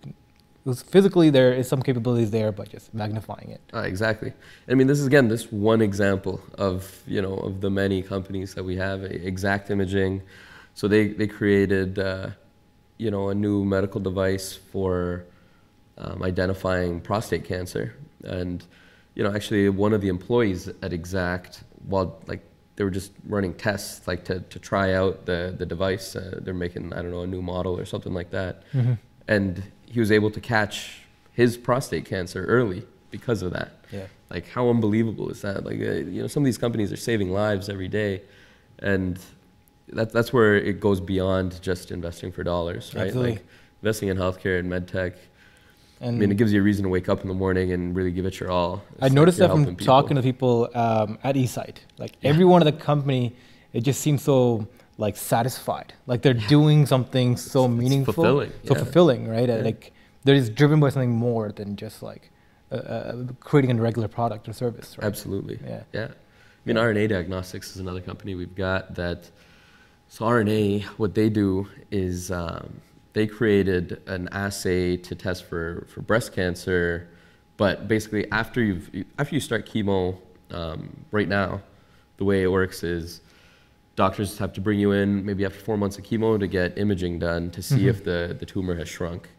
who's physically there is some capabilities there, but just magnifying it. Uh, exactly. I mean, this is again this one example of you know of the many companies that we have. E- Exact Imaging, so they they created uh, you know a new medical device for um, identifying prostate cancer, and you know actually one of the employees at Exact, while like they were just running tests like to, to try out the the device, uh, they're making I don't know a new model or something like that and he was able to catch his prostate cancer early because of that. Yeah. Like, how unbelievable is that? Like, uh, you know, some of these companies are saving lives every day, and that, that's where it goes beyond just investing for dollars, right? Absolutely. Like, investing in healthcare and medtech. I And mean, it gives you a reason to wake up in the morning and really give it your all. It's I noticed you're that from people. talking to people um, at eSight. Like everyone at the company, it just seems so like satisfied. Like they're doing something so It's- it's meaningful, fulfilling, so yeah. fulfilling, right? Yeah. Like they're just driven by something more than just like uh, uh, creating a regular product or service, right? Absolutely. Yeah. Yeah. I mean, RNA Diagnostics is another company we've got that. So RNA, what they do is um, they created an assay to test for, for breast cancer, but basically after you've after you start chemo, um, right now, the way it works is doctors have to bring you in maybe after four months of chemo to get imaging done to see Mhm. if the, the tumor has shrunk.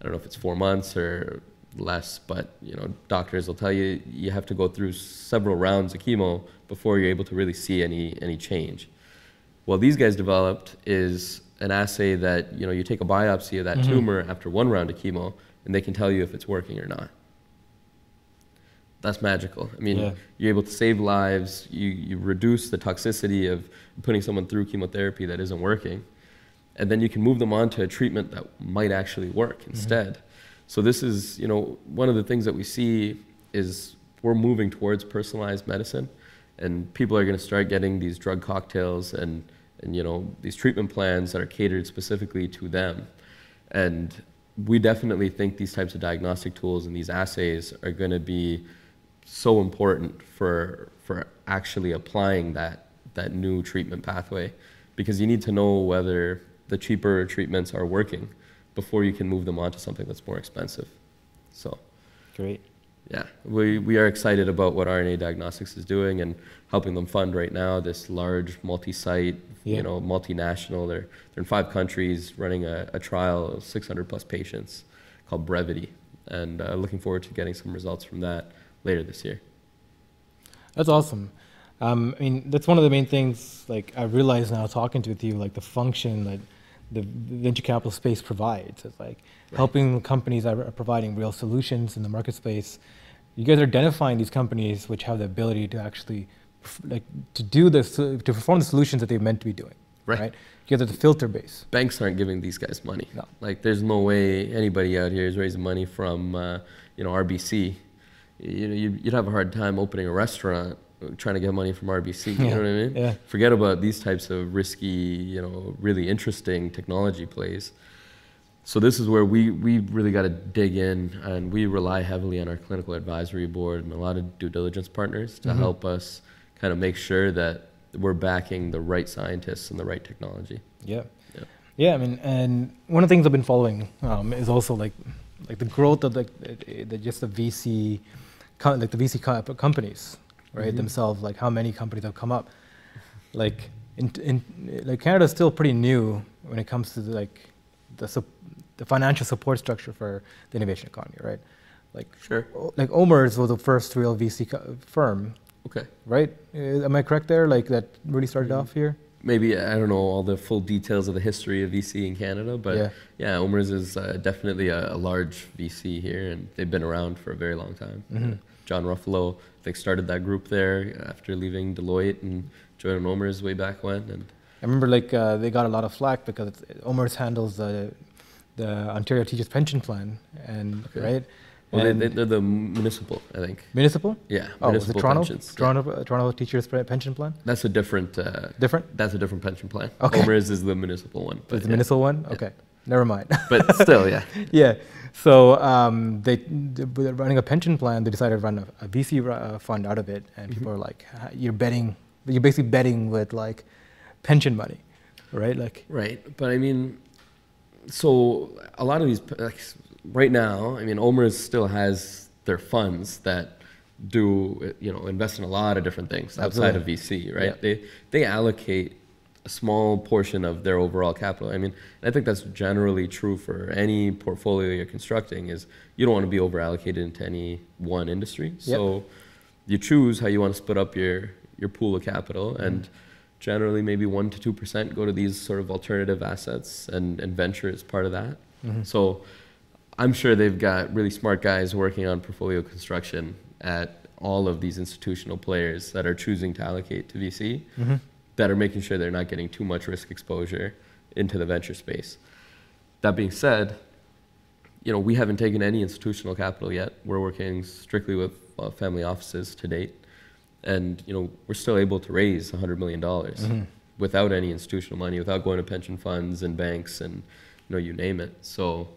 I don't know if it's four months or less, but you know, doctors will tell you you have to go through several rounds of chemo before you're able to really see any any change. What these guys developed is an assay that you know you take a biopsy of that Mhm. tumor after one round of chemo, and they can tell you if it's working or not. That's magical. I mean, Yeah. you're able to save lives. You you reduce the toxicity of putting someone through chemotherapy that isn't working, and then you can move them on to a treatment that might actually work mm-hmm. instead. So this is, you know, one of the things that we see is we're moving towards personalized medicine, and people are going to start getting these drug cocktails and and you know these treatment plans that are catered specifically to them. And we definitely think these types of diagnostic tools and these assays are going to be so important for for actually applying that that new treatment pathway because you need to know whether the cheaper treatments are working before you can move them on to something that's more expensive. So, Great. yeah, we, we are excited about what RNA Diagnostics is doing and helping them fund right now this large multi-site, Yeah. you know, multinational. They're, they're in five countries running a, a trial of 600 plus patients called Brevity, and uh, looking forward to getting some results from that later this year. That's awesome. Um, I mean, that's one of the main things. Like I realize now, talking to with you, like the function that the venture capital space provides. It's like helping companies that are providing real solutions in the market space. You guys are identifying these companies which have the ability to actually, like, to do this, to perform the solutions that they're meant to be doing. Right. You guys are the filter base. banks aren't giving these guys money. No. Like, there's no way anybody out here is raising money from, uh, you know, RBC. You know, you'd, you'd have a hard time opening a restaurant trying to get money from RBC. You Yeah. know what I mean? Yeah. Forget about these types of risky, you know, really interesting technology plays. So this is where we, we really got to dig in, and we rely heavily on our clinical advisory board and a lot of due diligence partners to Mhm. help us kind of make sure that we're backing the right scientists and the right technology. Yeah. Yeah. Yeah, I mean, and one of the things I've been following um, is also like like the growth of the, the just the VC, like the VC companies, right Mhm. themselves, like how many companies have come up. Like in, in like Canada's still pretty new when it comes to the, like the the financial support structure for the innovation economy, right? Like Sure. like OMERS was the first real VC firm, Okay. right? Uh, am I correct there? Like that really started Mhm. off here. Maybe I don't know all the full details of the history of VC in Canada, but Yeah. yeah, OMERS is uh, definitely a, a large VC here, and they've been around for a very long time. Mhm. Uh, John Ruffolo, I think, started that group there after leaving Deloitte and joining OMERS way back when. And I remember like uh, they got a lot of flack because it's, OMERS handles the the Ontario Teachers Pension Plan and Okay. right. well, And they, they're the municipal, I think. municipal. Yeah, Oh, municipal Toronto? pensions. Toronto, uh, Toronto Teachers Pension Plan. That's a different. Uh, Different. that's a different pension plan. Okay. OMERS is the municipal one, but It's the municipal one. Yeah. Okay, never mind. but still, yeah. <laughs> yeah. So um, they they're running a pension plan. They decided to run a, a VC uh, fund out of it, and people are like, "Ah, "You're betting. You're basically betting with like pension money, right? Like, Right, but I mean, so a lot of these, like, right now, I mean, OMERS still has their funds that do, you know, invest in a lot of different things outside of VC, right? Yeah. They they allocate a small portion of their overall capital. I mean, I think that's generally true for any portfolio you're constructing. Is you don't want to be over allocated into any one industry. So you choose how you want to split up your your pool of capital and generally maybe 1 to 2% go to these sort of alternative assets and, and venture is part of that Mm-hmm. so i'm sure they've got really smart guys working on portfolio construction at all of these institutional players that are choosing to allocate to vc mm-hmm. That are making sure they're not getting too much risk exposure into the venture space. That being said you know we haven't taken any institutional capital yet. We're working strictly with uh, family offices to date. And you know we're still able to raise 100 million dollars Mm-hmm. without any institutional money without going to pension funds and banks and you know you name it. So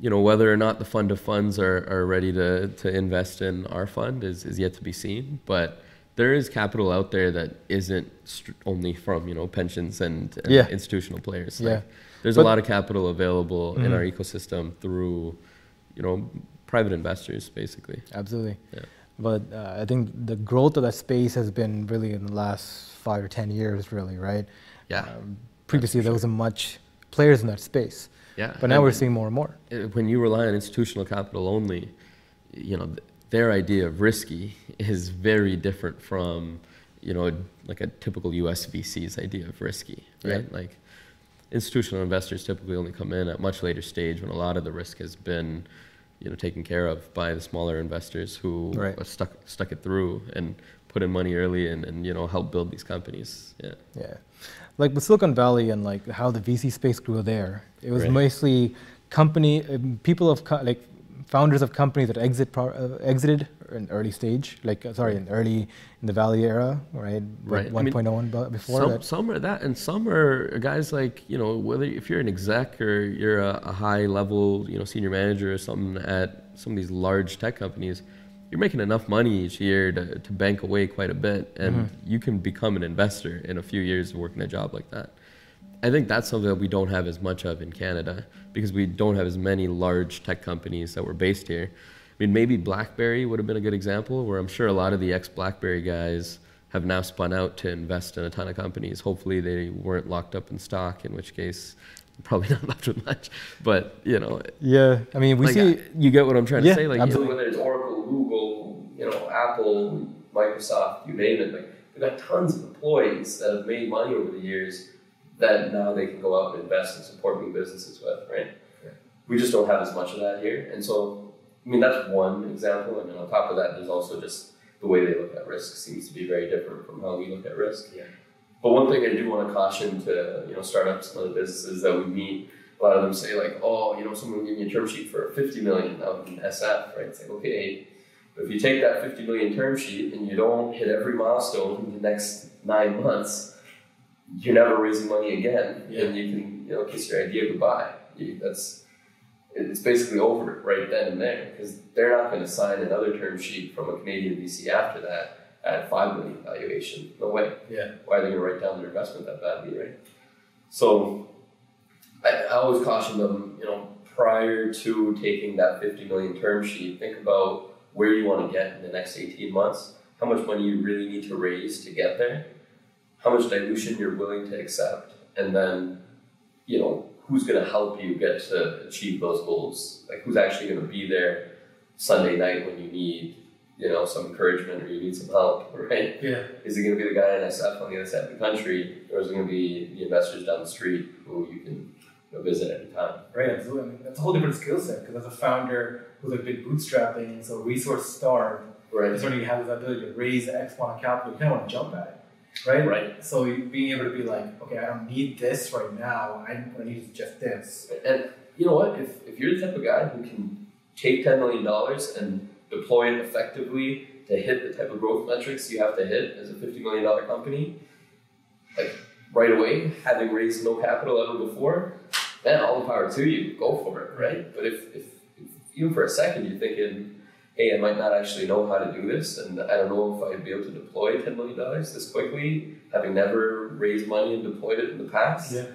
you know whether or not the fund of funds are, are ready to, to invest in our fund is, is yet to be seen. But there is capital out there that isn't str- only from you know pensions and, and Yeah. institutional players Yeah. Like, there's But- a lot of capital available in Mhm. our ecosystem through you know private investors basically Absolutely. Yeah. But uh, I think the growth of that space has been really in the last five or ten years, really, right? yeah Um, previously, there wasn't much players in that space, yeah but now And- we're seeing more and more. when you rely on institutional capital only, you know, their idea of risky is very different from, you know, like a typical US VC's idea of risky, Yeah. right? Like institutional investors typically only come in at much later stage when a lot of the risk has been, you know, taken care of by the smaller investors who Right. uh, stuck stuck it through and put in money early and, and you know help build these companies. Yeah. Yeah, like with Silicon Valley and like how the VC space grew there, it was Right. mostly company um, people of like founders of companies that exit pro- uh, exited in early stage, like uh, sorry, in early in the Valley era, right? Right. One point oh one before some, that. some are that, and some are guys like you know whether if you're an exec or you're a, a high level you know senior manager or something at some of these large tech companies, you're making enough money each year to, to bank away quite a bit, and Mhm. you can become an investor in a few years of working a job like that. I think that's something that we don't have as much of in Canada because we don't have as many large tech companies that were based here. I mean, maybe BlackBerry would have been a good example, where I'm sure a lot of the ex-BlackBerry guys have now spun out to invest in a ton of companies. Hopefully, they weren't locked up in stock, in which case, probably <laughs> not left with much. But you know, Yeah, I mean we like, see. I- you get what I'm trying Yeah, to say. Like, you know, absolutely. whether it's Oracle, Google, you know, Apple, Microsoft, you name it. Like, they've got tons of employees that have made money over the years that now they can go out and invest and support new businesses with, right? We just don't have as much of that here, and so I mean that's one example. And then on top of that, there's also just the way they look at risk seems to be very different from how we look at risk. Yeah. But one thing I do want to caution to you know startups and other businesses that we meet, a lot of them say like, oh, you know, someone will give me a term sheet for 50 million out in SF, right? It's like okay, but if you take that 50 million term sheet and you don't hit every milestone in the next nine months, you're never raising money again, Yeah. and you can you know kiss your idea goodbye. You, that's it's basically over right then and there because they're not going to sign another term sheet from a Canadian VC after that at five million valuation. No way. Yeah. Why are they going to write down their investment that badly, right? So, I, I always caution them, you know, prior to taking that 50 million term sheet, think about where you want to get in the next 18 months, how much money you really need to raise to get there, how much dilution you're willing to accept, and then, you know, who's going to help you get to achieve those goals? Like, who's actually going to be there Sunday night when you need, you know, some encouragement or you need some help, <laughs> right? Yeah. Is it going to be the guy in SF on the other side of the country, or is it going to be the investors down the street who you can you know, visit anytime? Right, absolutely. I mean, that's a whole different skill set because as a founder who's like been bootstrapping, and so resource starved, Right. it's only have this ability to raise X amount of capital, you kind of want to jump at it, right? Right. So being able to be like, okay, I don't need this right now. I I need just this. And you know what? If, if you're the type of guy who can take $10 million and deploy it effectively to hit the type of growth metrics you have to hit as a $50 million company, like right away, having raised no capital ever before, then all the power to you. Go for it, right? But if, if, if even for a second you're thinking, hey, I might not actually know how to do this, and I don't know if I'd be able to deploy $10 million this quickly, having never raised money and deployed it in the past. Yeah.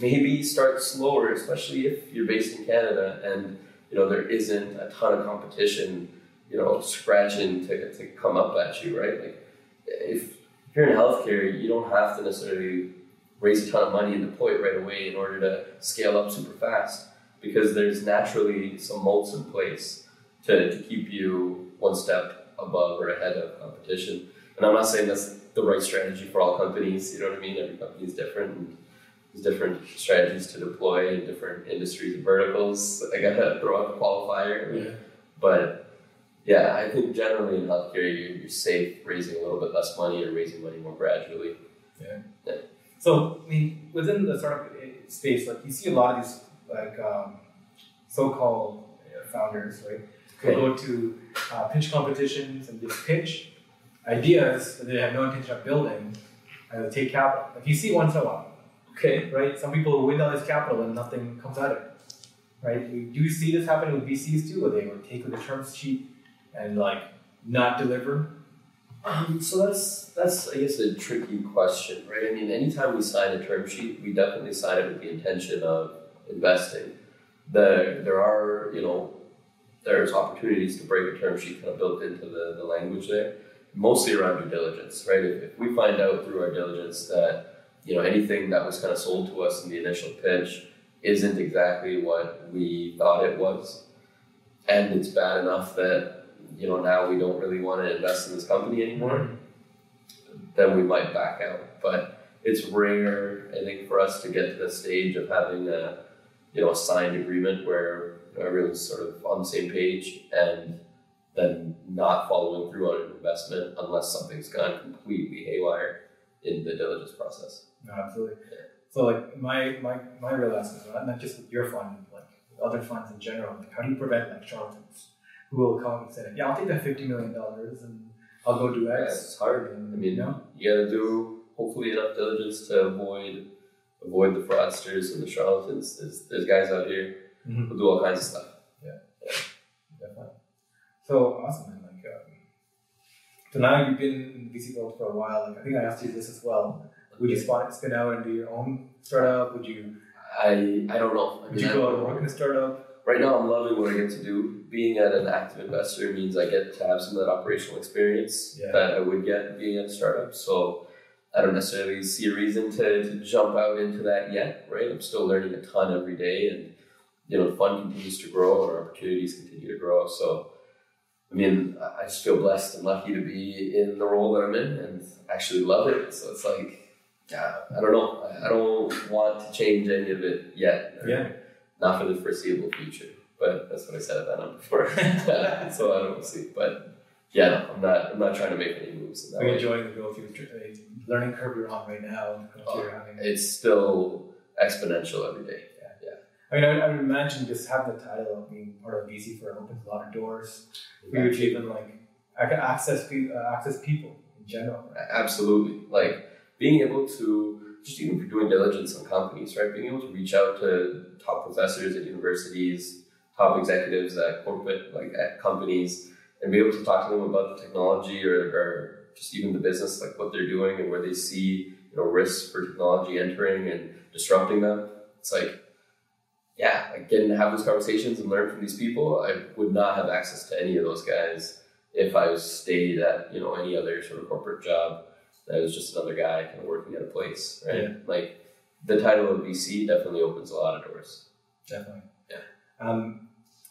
Maybe start slower, especially if you're based in Canada and you know there isn't a ton of competition, you know, scratching to, to come up at you, right? Like if, you're in healthcare, you don't have to necessarily raise a ton of money and deploy it right away in order to scale up super fast because there's naturally some moats in place to, to keep you one step above or ahead of competition. And I'm not saying that's the right strategy for all companies, you know what I mean? Every company is different and there's different strategies to deploy in different industries and verticals. I gotta throw out the qualifier. Yeah. But yeah, I think generally in healthcare you're, you're safe raising a little bit less money or raising money more gradually. Yeah. So I mean, within the startup uh, space, like you see a lot of these like um, so-called uh, founders, right? Okay. go to uh, pitch competitions and just pitch ideas that they have no intention of building, and they take capital. Like you see once in a while, Okay. right? Some people win all this capital and nothing comes out of it, right? Do we do see this happen with VCs too, where they would take the term sheet and like not deliver. Um, so that's that's I guess a tricky question, right? I mean, anytime we sign a term sheet, we definitely sign it with the intention of investing. The there are you know there's opportunities to break a term sheet kind of built into the, the language there, mostly around due diligence, right? If, if we find out through our diligence that you know anything that was kind of sold to us in the initial pitch isn't exactly what we thought it was, and it's bad enough that you know now we don't really want to invest in this company anymore, then we might back out. But it's rare, I think, for us to get to the stage of having a you know a signed agreement where everyone's sort of on the same page and then not following through on an investment unless something's gone completely haywire in the diligence process. No, absolutely. So like my my my real lesson, not, not just with your fund, like with other funds in general. Like how do you prevent like charlatans who will come and say, yeah, I'll take that fifty million dollars and I'll go do Yeah, X. it's hard. And, I mean, you know, you gotta do hopefully enough diligence to avoid avoid the fraudsters and the charlatans. There's there's guys out here Mhm. who do all kinds of stuff. Yeah. Definitely. So awesome, man. Like, um, so now you've been in the VC world for a while. Like I think I asked you this as well. Would you spin, spin out and do your own startup? Would you I I don't know. I would you go out and work in a startup? right now I'm loving what I get to do. Being at an active investor means I get to have some of that operational experience Yeah. that I would get being at a startup. So I don't necessarily see a reason to, to jump out into that yet, right? I'm still learning a ton every day and you know the fund continues to grow and our opportunities continue to grow. So I mean I just feel blessed and lucky to be in the role that I'm in and actually love it. So it's like yeah, I don't know. I- don't want to change any of it yet. Yeah. Not for the foreseeable future. But that's what I said at that number before. <laughs> <laughs> so I don't see. But yeah, no, I'm not I'm not trying to make any moves in that Are you enjoying the growth you're learning curve you're on right now? Oh. It's still exponential every day. I mean, I, I would imagine just having the title of being part of VC for opens a lot of doors for you to even like I can access pe- uh, access people in general. Absolutely. Like being able to just even you're doing diligence on companies, right? Being able to reach out to top professors at universities, top executives at corporate like at companies, and be able to talk to them about the technology or, or just even the business, like what they're doing and where they see you know risks for technology entering and disrupting them. it's like, yeah, like getting to have those conversations and learn from these people. I would not have access to any of those guys if I was stayed at you know any other sort of corporate job. That was just another guy kind of working at a place, right? Yeah. Like the title of VC definitely opens a lot of doors. Definitely. Yeah. Um,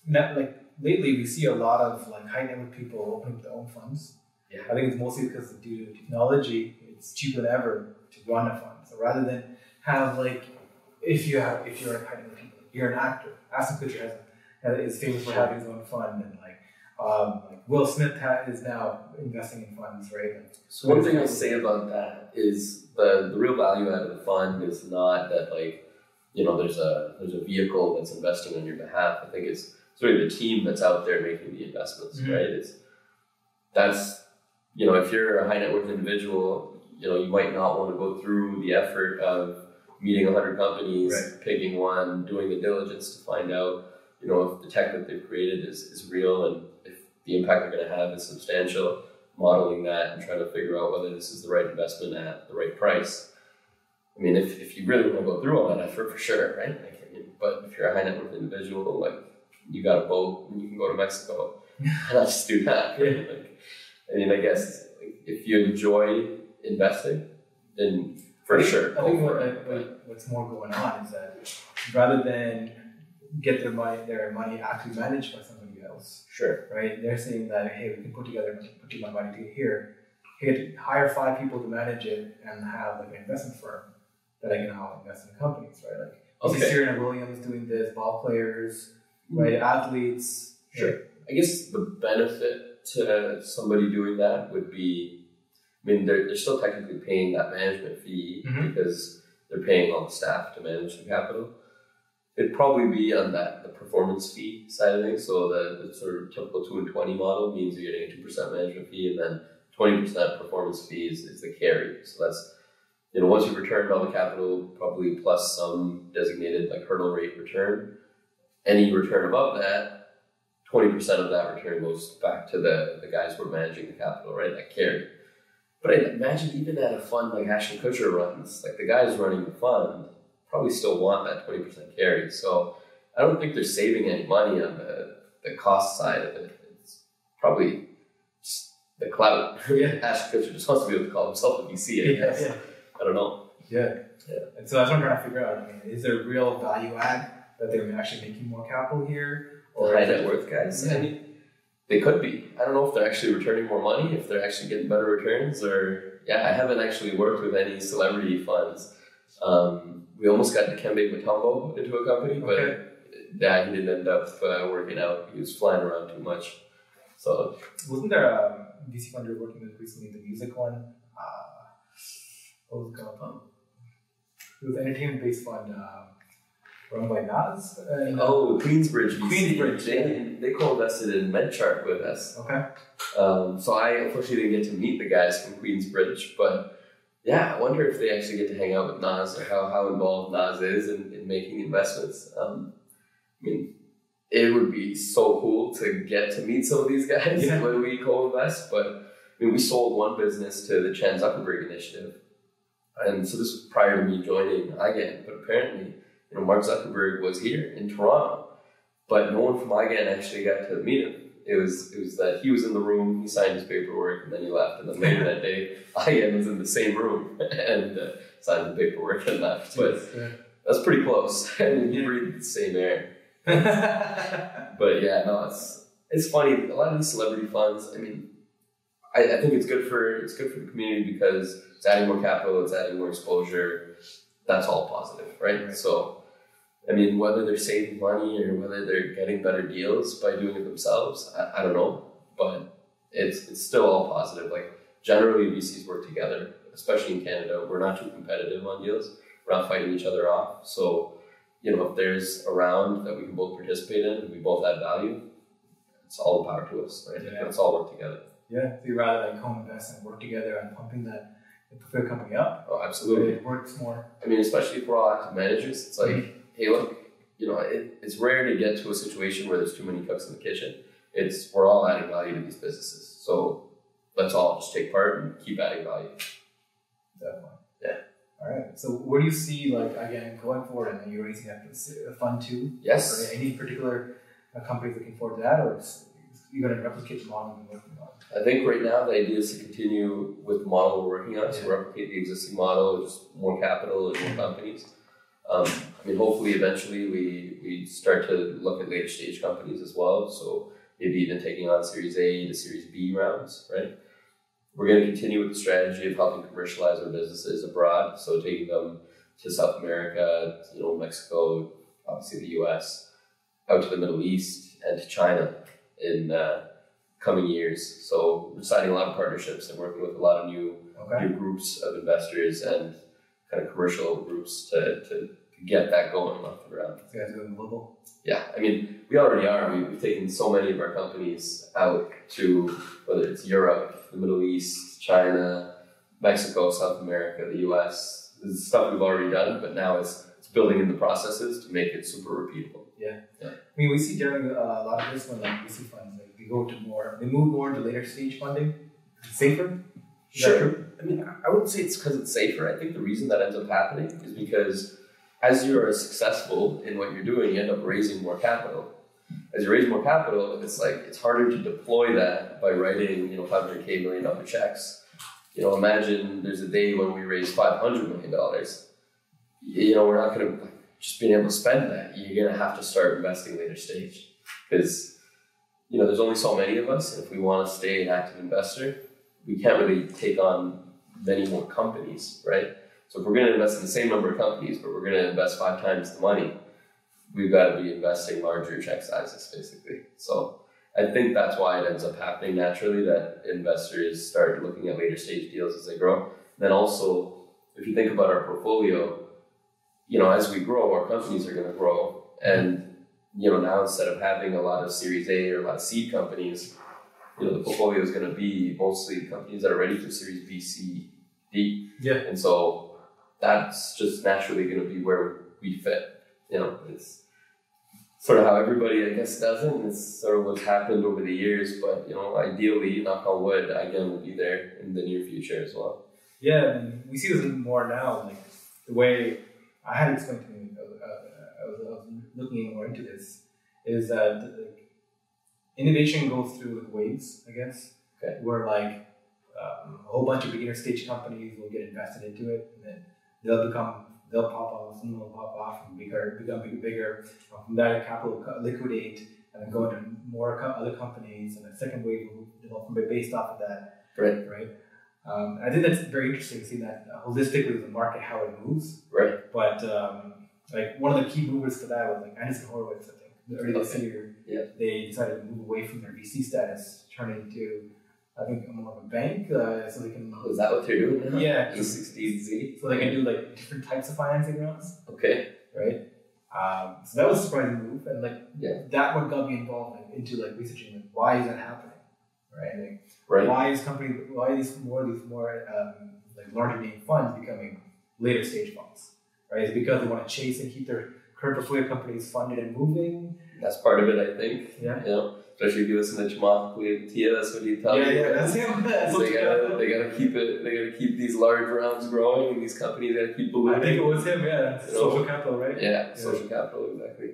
like lately, we see a lot of like high net worth people opening their own funds. Yeah. I think it's mostly because due to technology. It's cheaper than ever to run a fund. So rather than have like, if you have, if you're a high net worth people, you're an actor. Ashton Kutcher has, has is famous for having his own fund, and like, um, like Will Smith ha- is now investing in funds, right? Like, So one thing I'll say about that is the the real value out of the fund is not that like you know there's a there's a vehicle that's investing on your behalf. I think it's sort of the team that's out there making the investments, Mhm. right? It's that's you know if you're a high net worth individual, you know you might not want to go through the effort of meeting a hundred companies, Right. picking one, doing the diligence to find out you know if the tech that they've created is, is real and if the impact they're going to have is substantial modeling that and trying to figure out whether this is the right investment at the right price. I mean, if, if you really want to go through all that effort, for sure, right? Like, but if you're a high net worth individual, like you got a boat and you can go to Mexico, <laughs> why not just do that? Right? Like, I mean, I guess if you enjoy investing, then for I think- sure. I think what, it. what, what's more going on is that rather than get their money, their money actually managed by somebody else, Sure. right? They're saying that hey, we can put together, put my money to here, hire five people to manage it, and have like an investment firm that I can now invest in companies, right? Like you see Okay. Serena Williams doing this, ball players, right? Hmm. Athletes, Sure. I guess the benefit to somebody doing that would be, I mean, they're, they're still technically paying that management fee Mhm. because they're paying all the staff to manage the capital. It'd probably be on that the performance fee side of things. So the, the sort of typical two and twenty model means you're getting a two percent management fee, and then twenty percent performance fees is the carry. So that's you know once you've returned all the capital, probably plus some designated like hurdle rate return. Any return above that, twenty percent of that return goes back to the the guys who are managing the capital, right? That carry. But I imagine even at a fund like Ashton Kutcher runs, like the guys running the fund probably still want that twenty percent carry. So I don't think they're saving any money on the the cost side of it. It's probably just the clout. <laughs> Yeah. Ashton Kutcher just wants to be able to call himself a VC, I guess. yeah, I don't know. yeah, Yeah. And so that's what I'm trying to figure out. I mean, is there a real value add that they're actually making more capital here, Or high net worth guys. Yeah. I mean, they could be. I don't know if they're actually returning more money, if they're actually getting better returns, or yeah, I haven't actually worked with any celebrity funds. Um, we almost got Dikembe Mutombo into a company, but Okay. yeah, he didn't end up uh, working out. He was flying around too much. So Wasn't there a VC fund you're working with recently, the music one? Uh, what was it called? Um, it was an entertainment based fund um, run by Nas. And, oh, Queensbridge, VC. Queensbridge, They they co-invested in MedChart with us. Okay. Um, so I unfortunately didn't get to meet the guys from Queensbridge, but yeah, I wonder if they actually get to hang out with Nas or how, how involved Nas is in, in making investments. Um, I mean, it would be so cool to get to meet some of these guys Yeah. when we co-invest. But I mean, we sold one business to the Chan Zuckerberg Initiative, and so this was prior to me joining iGan. But apparently, you know, Mark Zuckerberg was here in Toronto, but no one from iGan actually got to meet him. It was it was that he was in the room, he signed his paperwork, and then he left. And then later that day, <laughs> iGan was in the same room <laughs> and uh, signed the paperwork and left. But that's pretty close. <laughs> I mean, we breathe the same air. But yeah, no, it's it's funny. A lot of these celebrity funds. I mean, I, I think it's good for it's good for the community because it's adding more capital, it's adding more exposure. That's all positive, right? Right. So, I mean, whether they're saving money or whether they're getting better deals by doing it themselves, I, I don't know. But it's it's still all positive. Like generally, VCs work together, especially in Canada. We're not too competitive on deals. We're not fighting each other off. So you know, if there's a round that we can both participate in and we both add value, it's all the power to us, right? Yeah. Let's all work together. yeah. So you rather like co-invest and work together on pumping that the portfolio company up. Oh, absolutely. It works more. I mean, especially if we're all active managers, it's like, hey, look, you know, it, it's rare to get to a situation where there's too many cooks in the kitchen. It's we're all adding value to these businesses, so let's all just take part and keep adding value. Definitely. Yeah. All right. So where do you see like iGan going forward? And are you're raising a fund too. Yes. Are any particular uh, companies looking forward to that, or you're going to replicate the model you're working on? I think right now the idea is to continue with the model we're working on, so replicate the existing model, just more capital and more companies. Um, I mean, hopefully, eventually, we we start to look at later stage companies as well. So maybe even taking on Series A to Series B rounds, right? We're going to continue with the strategy of helping commercialize our businesses abroad, so taking them to South America, you know, Mexico, obviously the U.S., out to the Middle East, and to China in uh, coming years. So we're signing a lot of partnerships and working with a lot of new okay. new groups of investors and kind of commercial groups to, to, to get that going off the ground. You guys going global? Yeah, I mean, we already are. We, have taken so many of our companies out to whether it's Europe, the Middle East, China, Mexico, South America, the US. This is stuff we've already done, but now it's, it's building in the processes to make it super repeatable. Yeah. yeah. I mean, we see during uh, a lot of this when like VC funds, like they go to more, they move more into later stage funding. safer. Is sure. I mean, I wouldn't say it's because it's safer. I think the reason that ends up happening is because as you're successful in what you're doing, you end up raising more capital. As you raise more capital, it's like it's harder to deploy that by writing, you know, 500k million dollar checks. You know, imagine there's a day when we raise 500 million dollars. You know, we're not going to just being able to spend that. You're going to have to start investing later stage because you know there's only so many of us. And if we want to stay an active investor, we can't really take on many more companies, right? So if we're going to invest in the same number of companies, but we're going to invest five times the money, we've got to be investing larger check sizes, basically. So I think that's why it ends up happening naturally that investors start looking at later stage deals as they grow. And then also, if you think about our portfolio, you know, as we grow, our companies are going to grow. And, you know, now instead of having a lot of Series A or a lot of seed companies, you know, the portfolio is going to be mostly companies that are ready for Series B, C, D. Yeah. And so that's just naturally going to be where we fit. You know, it's sort of how everybody, I guess, does it. And it's sort of what's happened over the years. But, you know, ideally, knock on wood, iGan, will be there in the near future as well. Yeah, and we see this more now, like the way I had explained to me, I, was, I was looking more into this, is that like, innovation goes through like waves, I guess, okay. where like um, a whole bunch of beginner stage companies will get invested into it, and then they'll become they'll pop off, some will pop off and bigger, become bigger, bigger. From that, capital liquidate and then go into more other companies, and the second wave will develop based off of that. Right. Right. Um, I think that's very interesting to see that uh, holistically the market how it moves. Right. But um, like one of the key movers for that was like Andreessen Horowitz, I think, early this year. Yeah. They decided to move away from their VC status, turn into I think more of a bank, uh, so they can. Oh, is that what they're doing? Now? Yeah. a16z. So they can do like different types of financing rounds. Okay. Right. Um, so that was a surprising move, and like yeah. that one got me involved like, into like researching like why is that happening, right? Like, right. Why is company why are these more these more um, like larger name funds becoming later stage funds, right? Is it because they want to chase and keep their current portfolio companies funded and moving? That's part of it, I think. Yeah. Know, especially if you listen to Chamath Palihapitiya, that's what he tells yeah, you. Yeah, that's him. That's they gotta, they gotta keep it. They gotta keep these large rounds growing, and these companies gotta keep ballooning. I think it was him. Yeah, you social know? capital, right? Yeah, yeah, social capital, exactly.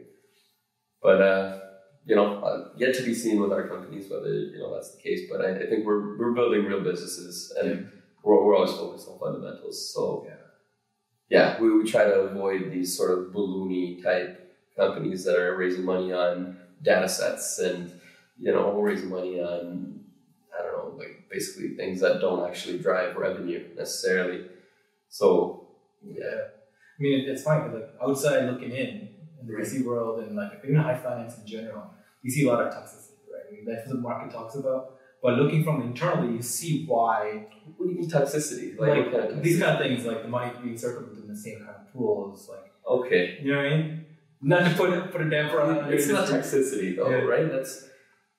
But uh, you know, uh, yet to be seen with our companies whether you know that's the case. But I, I think we're we're building real businesses, and yeah. we're we're always focused on fundamentals. So yeah, yeah, we, we try to avoid these sort of balloony type companies that are raising money on data sets and you know raising money on I don't know like basically things that don't actually drive revenue necessarily. So yeah, I mean it's fine because like outside looking in in the VC world and like even high finance in general, you see a lot of toxicity, right? I mean, that's what the market talks about. But looking from internally, you see why. What do you mean toxicity? Like, like kind of toxicity? these kind of things, like the money being circled within the same kind of pools, like okay, you know what I mean? Not to put it, put a damper on. It's not toxicity though, yeah. right? That's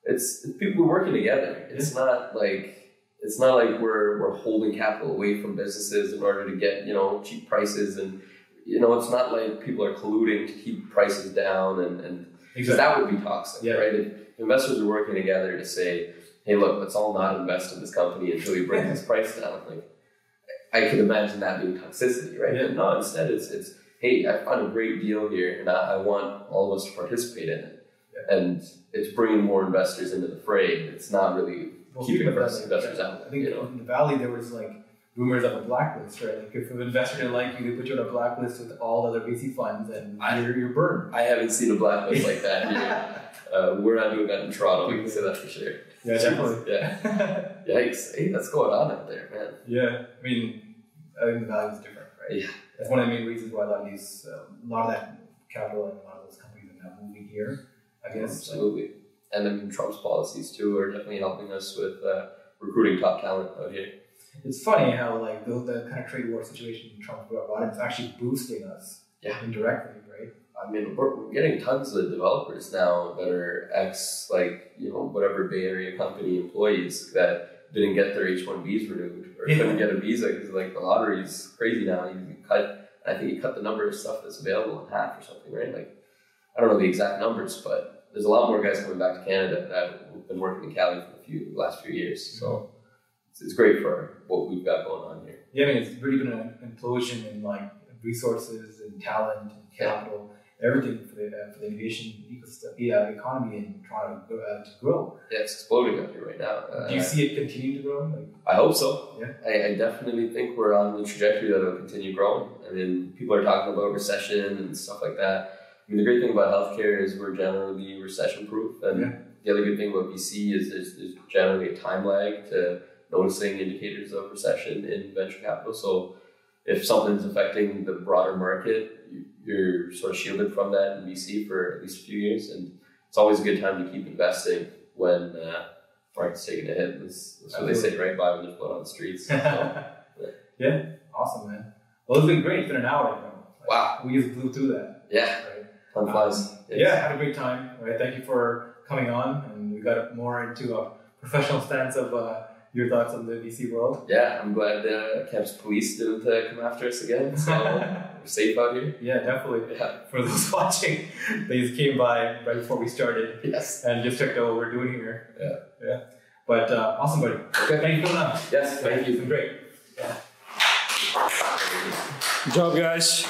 it's, it's people working together. It's not like it's not like we're we're holding capital away from businesses in order to get you know cheap prices and you know it's not like people are colluding to keep prices down and and exactly. that would be toxic, yeah. right? If investors are working together to say, hey, look, let's all not invest in this company until we bring this price down. Like I can imagine that being toxicity, right? Yeah. But no, instead it's it's hey, I found a great deal here, and I, I want all of us to participate in it. And it's bringing more investors into the fray. It's not really Well, keeping speaking of first that, like, investors out. I think you know? in the valley there was like rumors of a blacklist, right? Like if an investor didn't like you, they put you on a blacklist with all other VC funds, and I- you're, you're burned. I haven't seen a blacklist like that <laughs> here. Uh, we're not doing that in Toronto. We can say that for sure. Yeah, definitely. <laughs> Yeah. Yikes! Hey, that's going on out there, man. yeah, I mean, I think the value is different, right? Yeah. That's one of the main reasons why a lot of these, uh, a lot of that capital and a lot of those companies are now moving here. I guess. Absolutely. And then Trump's policies too are definitely helping us with uh, recruiting top talent out here. It's funny how like the, the kind of trade war situation Trump brought about, it's actually boosting us Yeah. indirectly, right? I mean, we're, we're getting tons of developers now that are ex, like, you know, whatever Bay Area company employees that didn't get their H 1Bs renewed or Yeah. couldn't get a visa because, like, the lottery is crazy now. You cut, I think you cut the number of stuff that's available in half or something, right? Like, I don't know the exact numbers, but there's a lot more guys coming back to Canada that have been working in Cali for the few last few years. So it's, it's great for what we've got going on here. Yeah, I mean, it's really been an implosion in like resources and talent and capital, everything for the, uh, for the innovation ecosystem, yeah, economy in Toronto to, uh, to grow. Yeah, it's exploding out here right now. Uh, Do you see it continue to grow? Like, I hope so. Yeah. I, I definitely think we're on the trajectory that it'll continue growing. I mean, people are talking about recession and stuff like that. I mean, the great thing about healthcare is we're generally recession proof. And Yeah. the other good thing about VC is there's, there's generally a time lag to noticing indicators of recession in venture capital. So if something's affecting the broader market, you- you're sort of shielded from that in VC for at least a few years. And it's always a good time to keep investing when uh, market's taking a hit. That's, that's what they say, right? Buy when there's blood on the streets. <laughs> So, yeah, awesome, man. Well, it's been great. It's been an hour. Like, Wow. We just blew through that, yeah, right? Time flies. Um, yeah, had a great time. Right, thank you for coming on, and we got more into a professional stance of uh, your thoughts on the VC world. Yeah, I'm glad the campus police didn't uh, come after us again. So <laughs> we're safe out here. Yeah, definitely. Yeah. For those <laughs> watching, they just came by right before we started Yes. and just checked out what we're doing here. Yeah. Yeah. But uh, awesome, buddy. Okay. Thank you for coming on. Yes. Thank It's you. been great. Yeah. Good job, guys.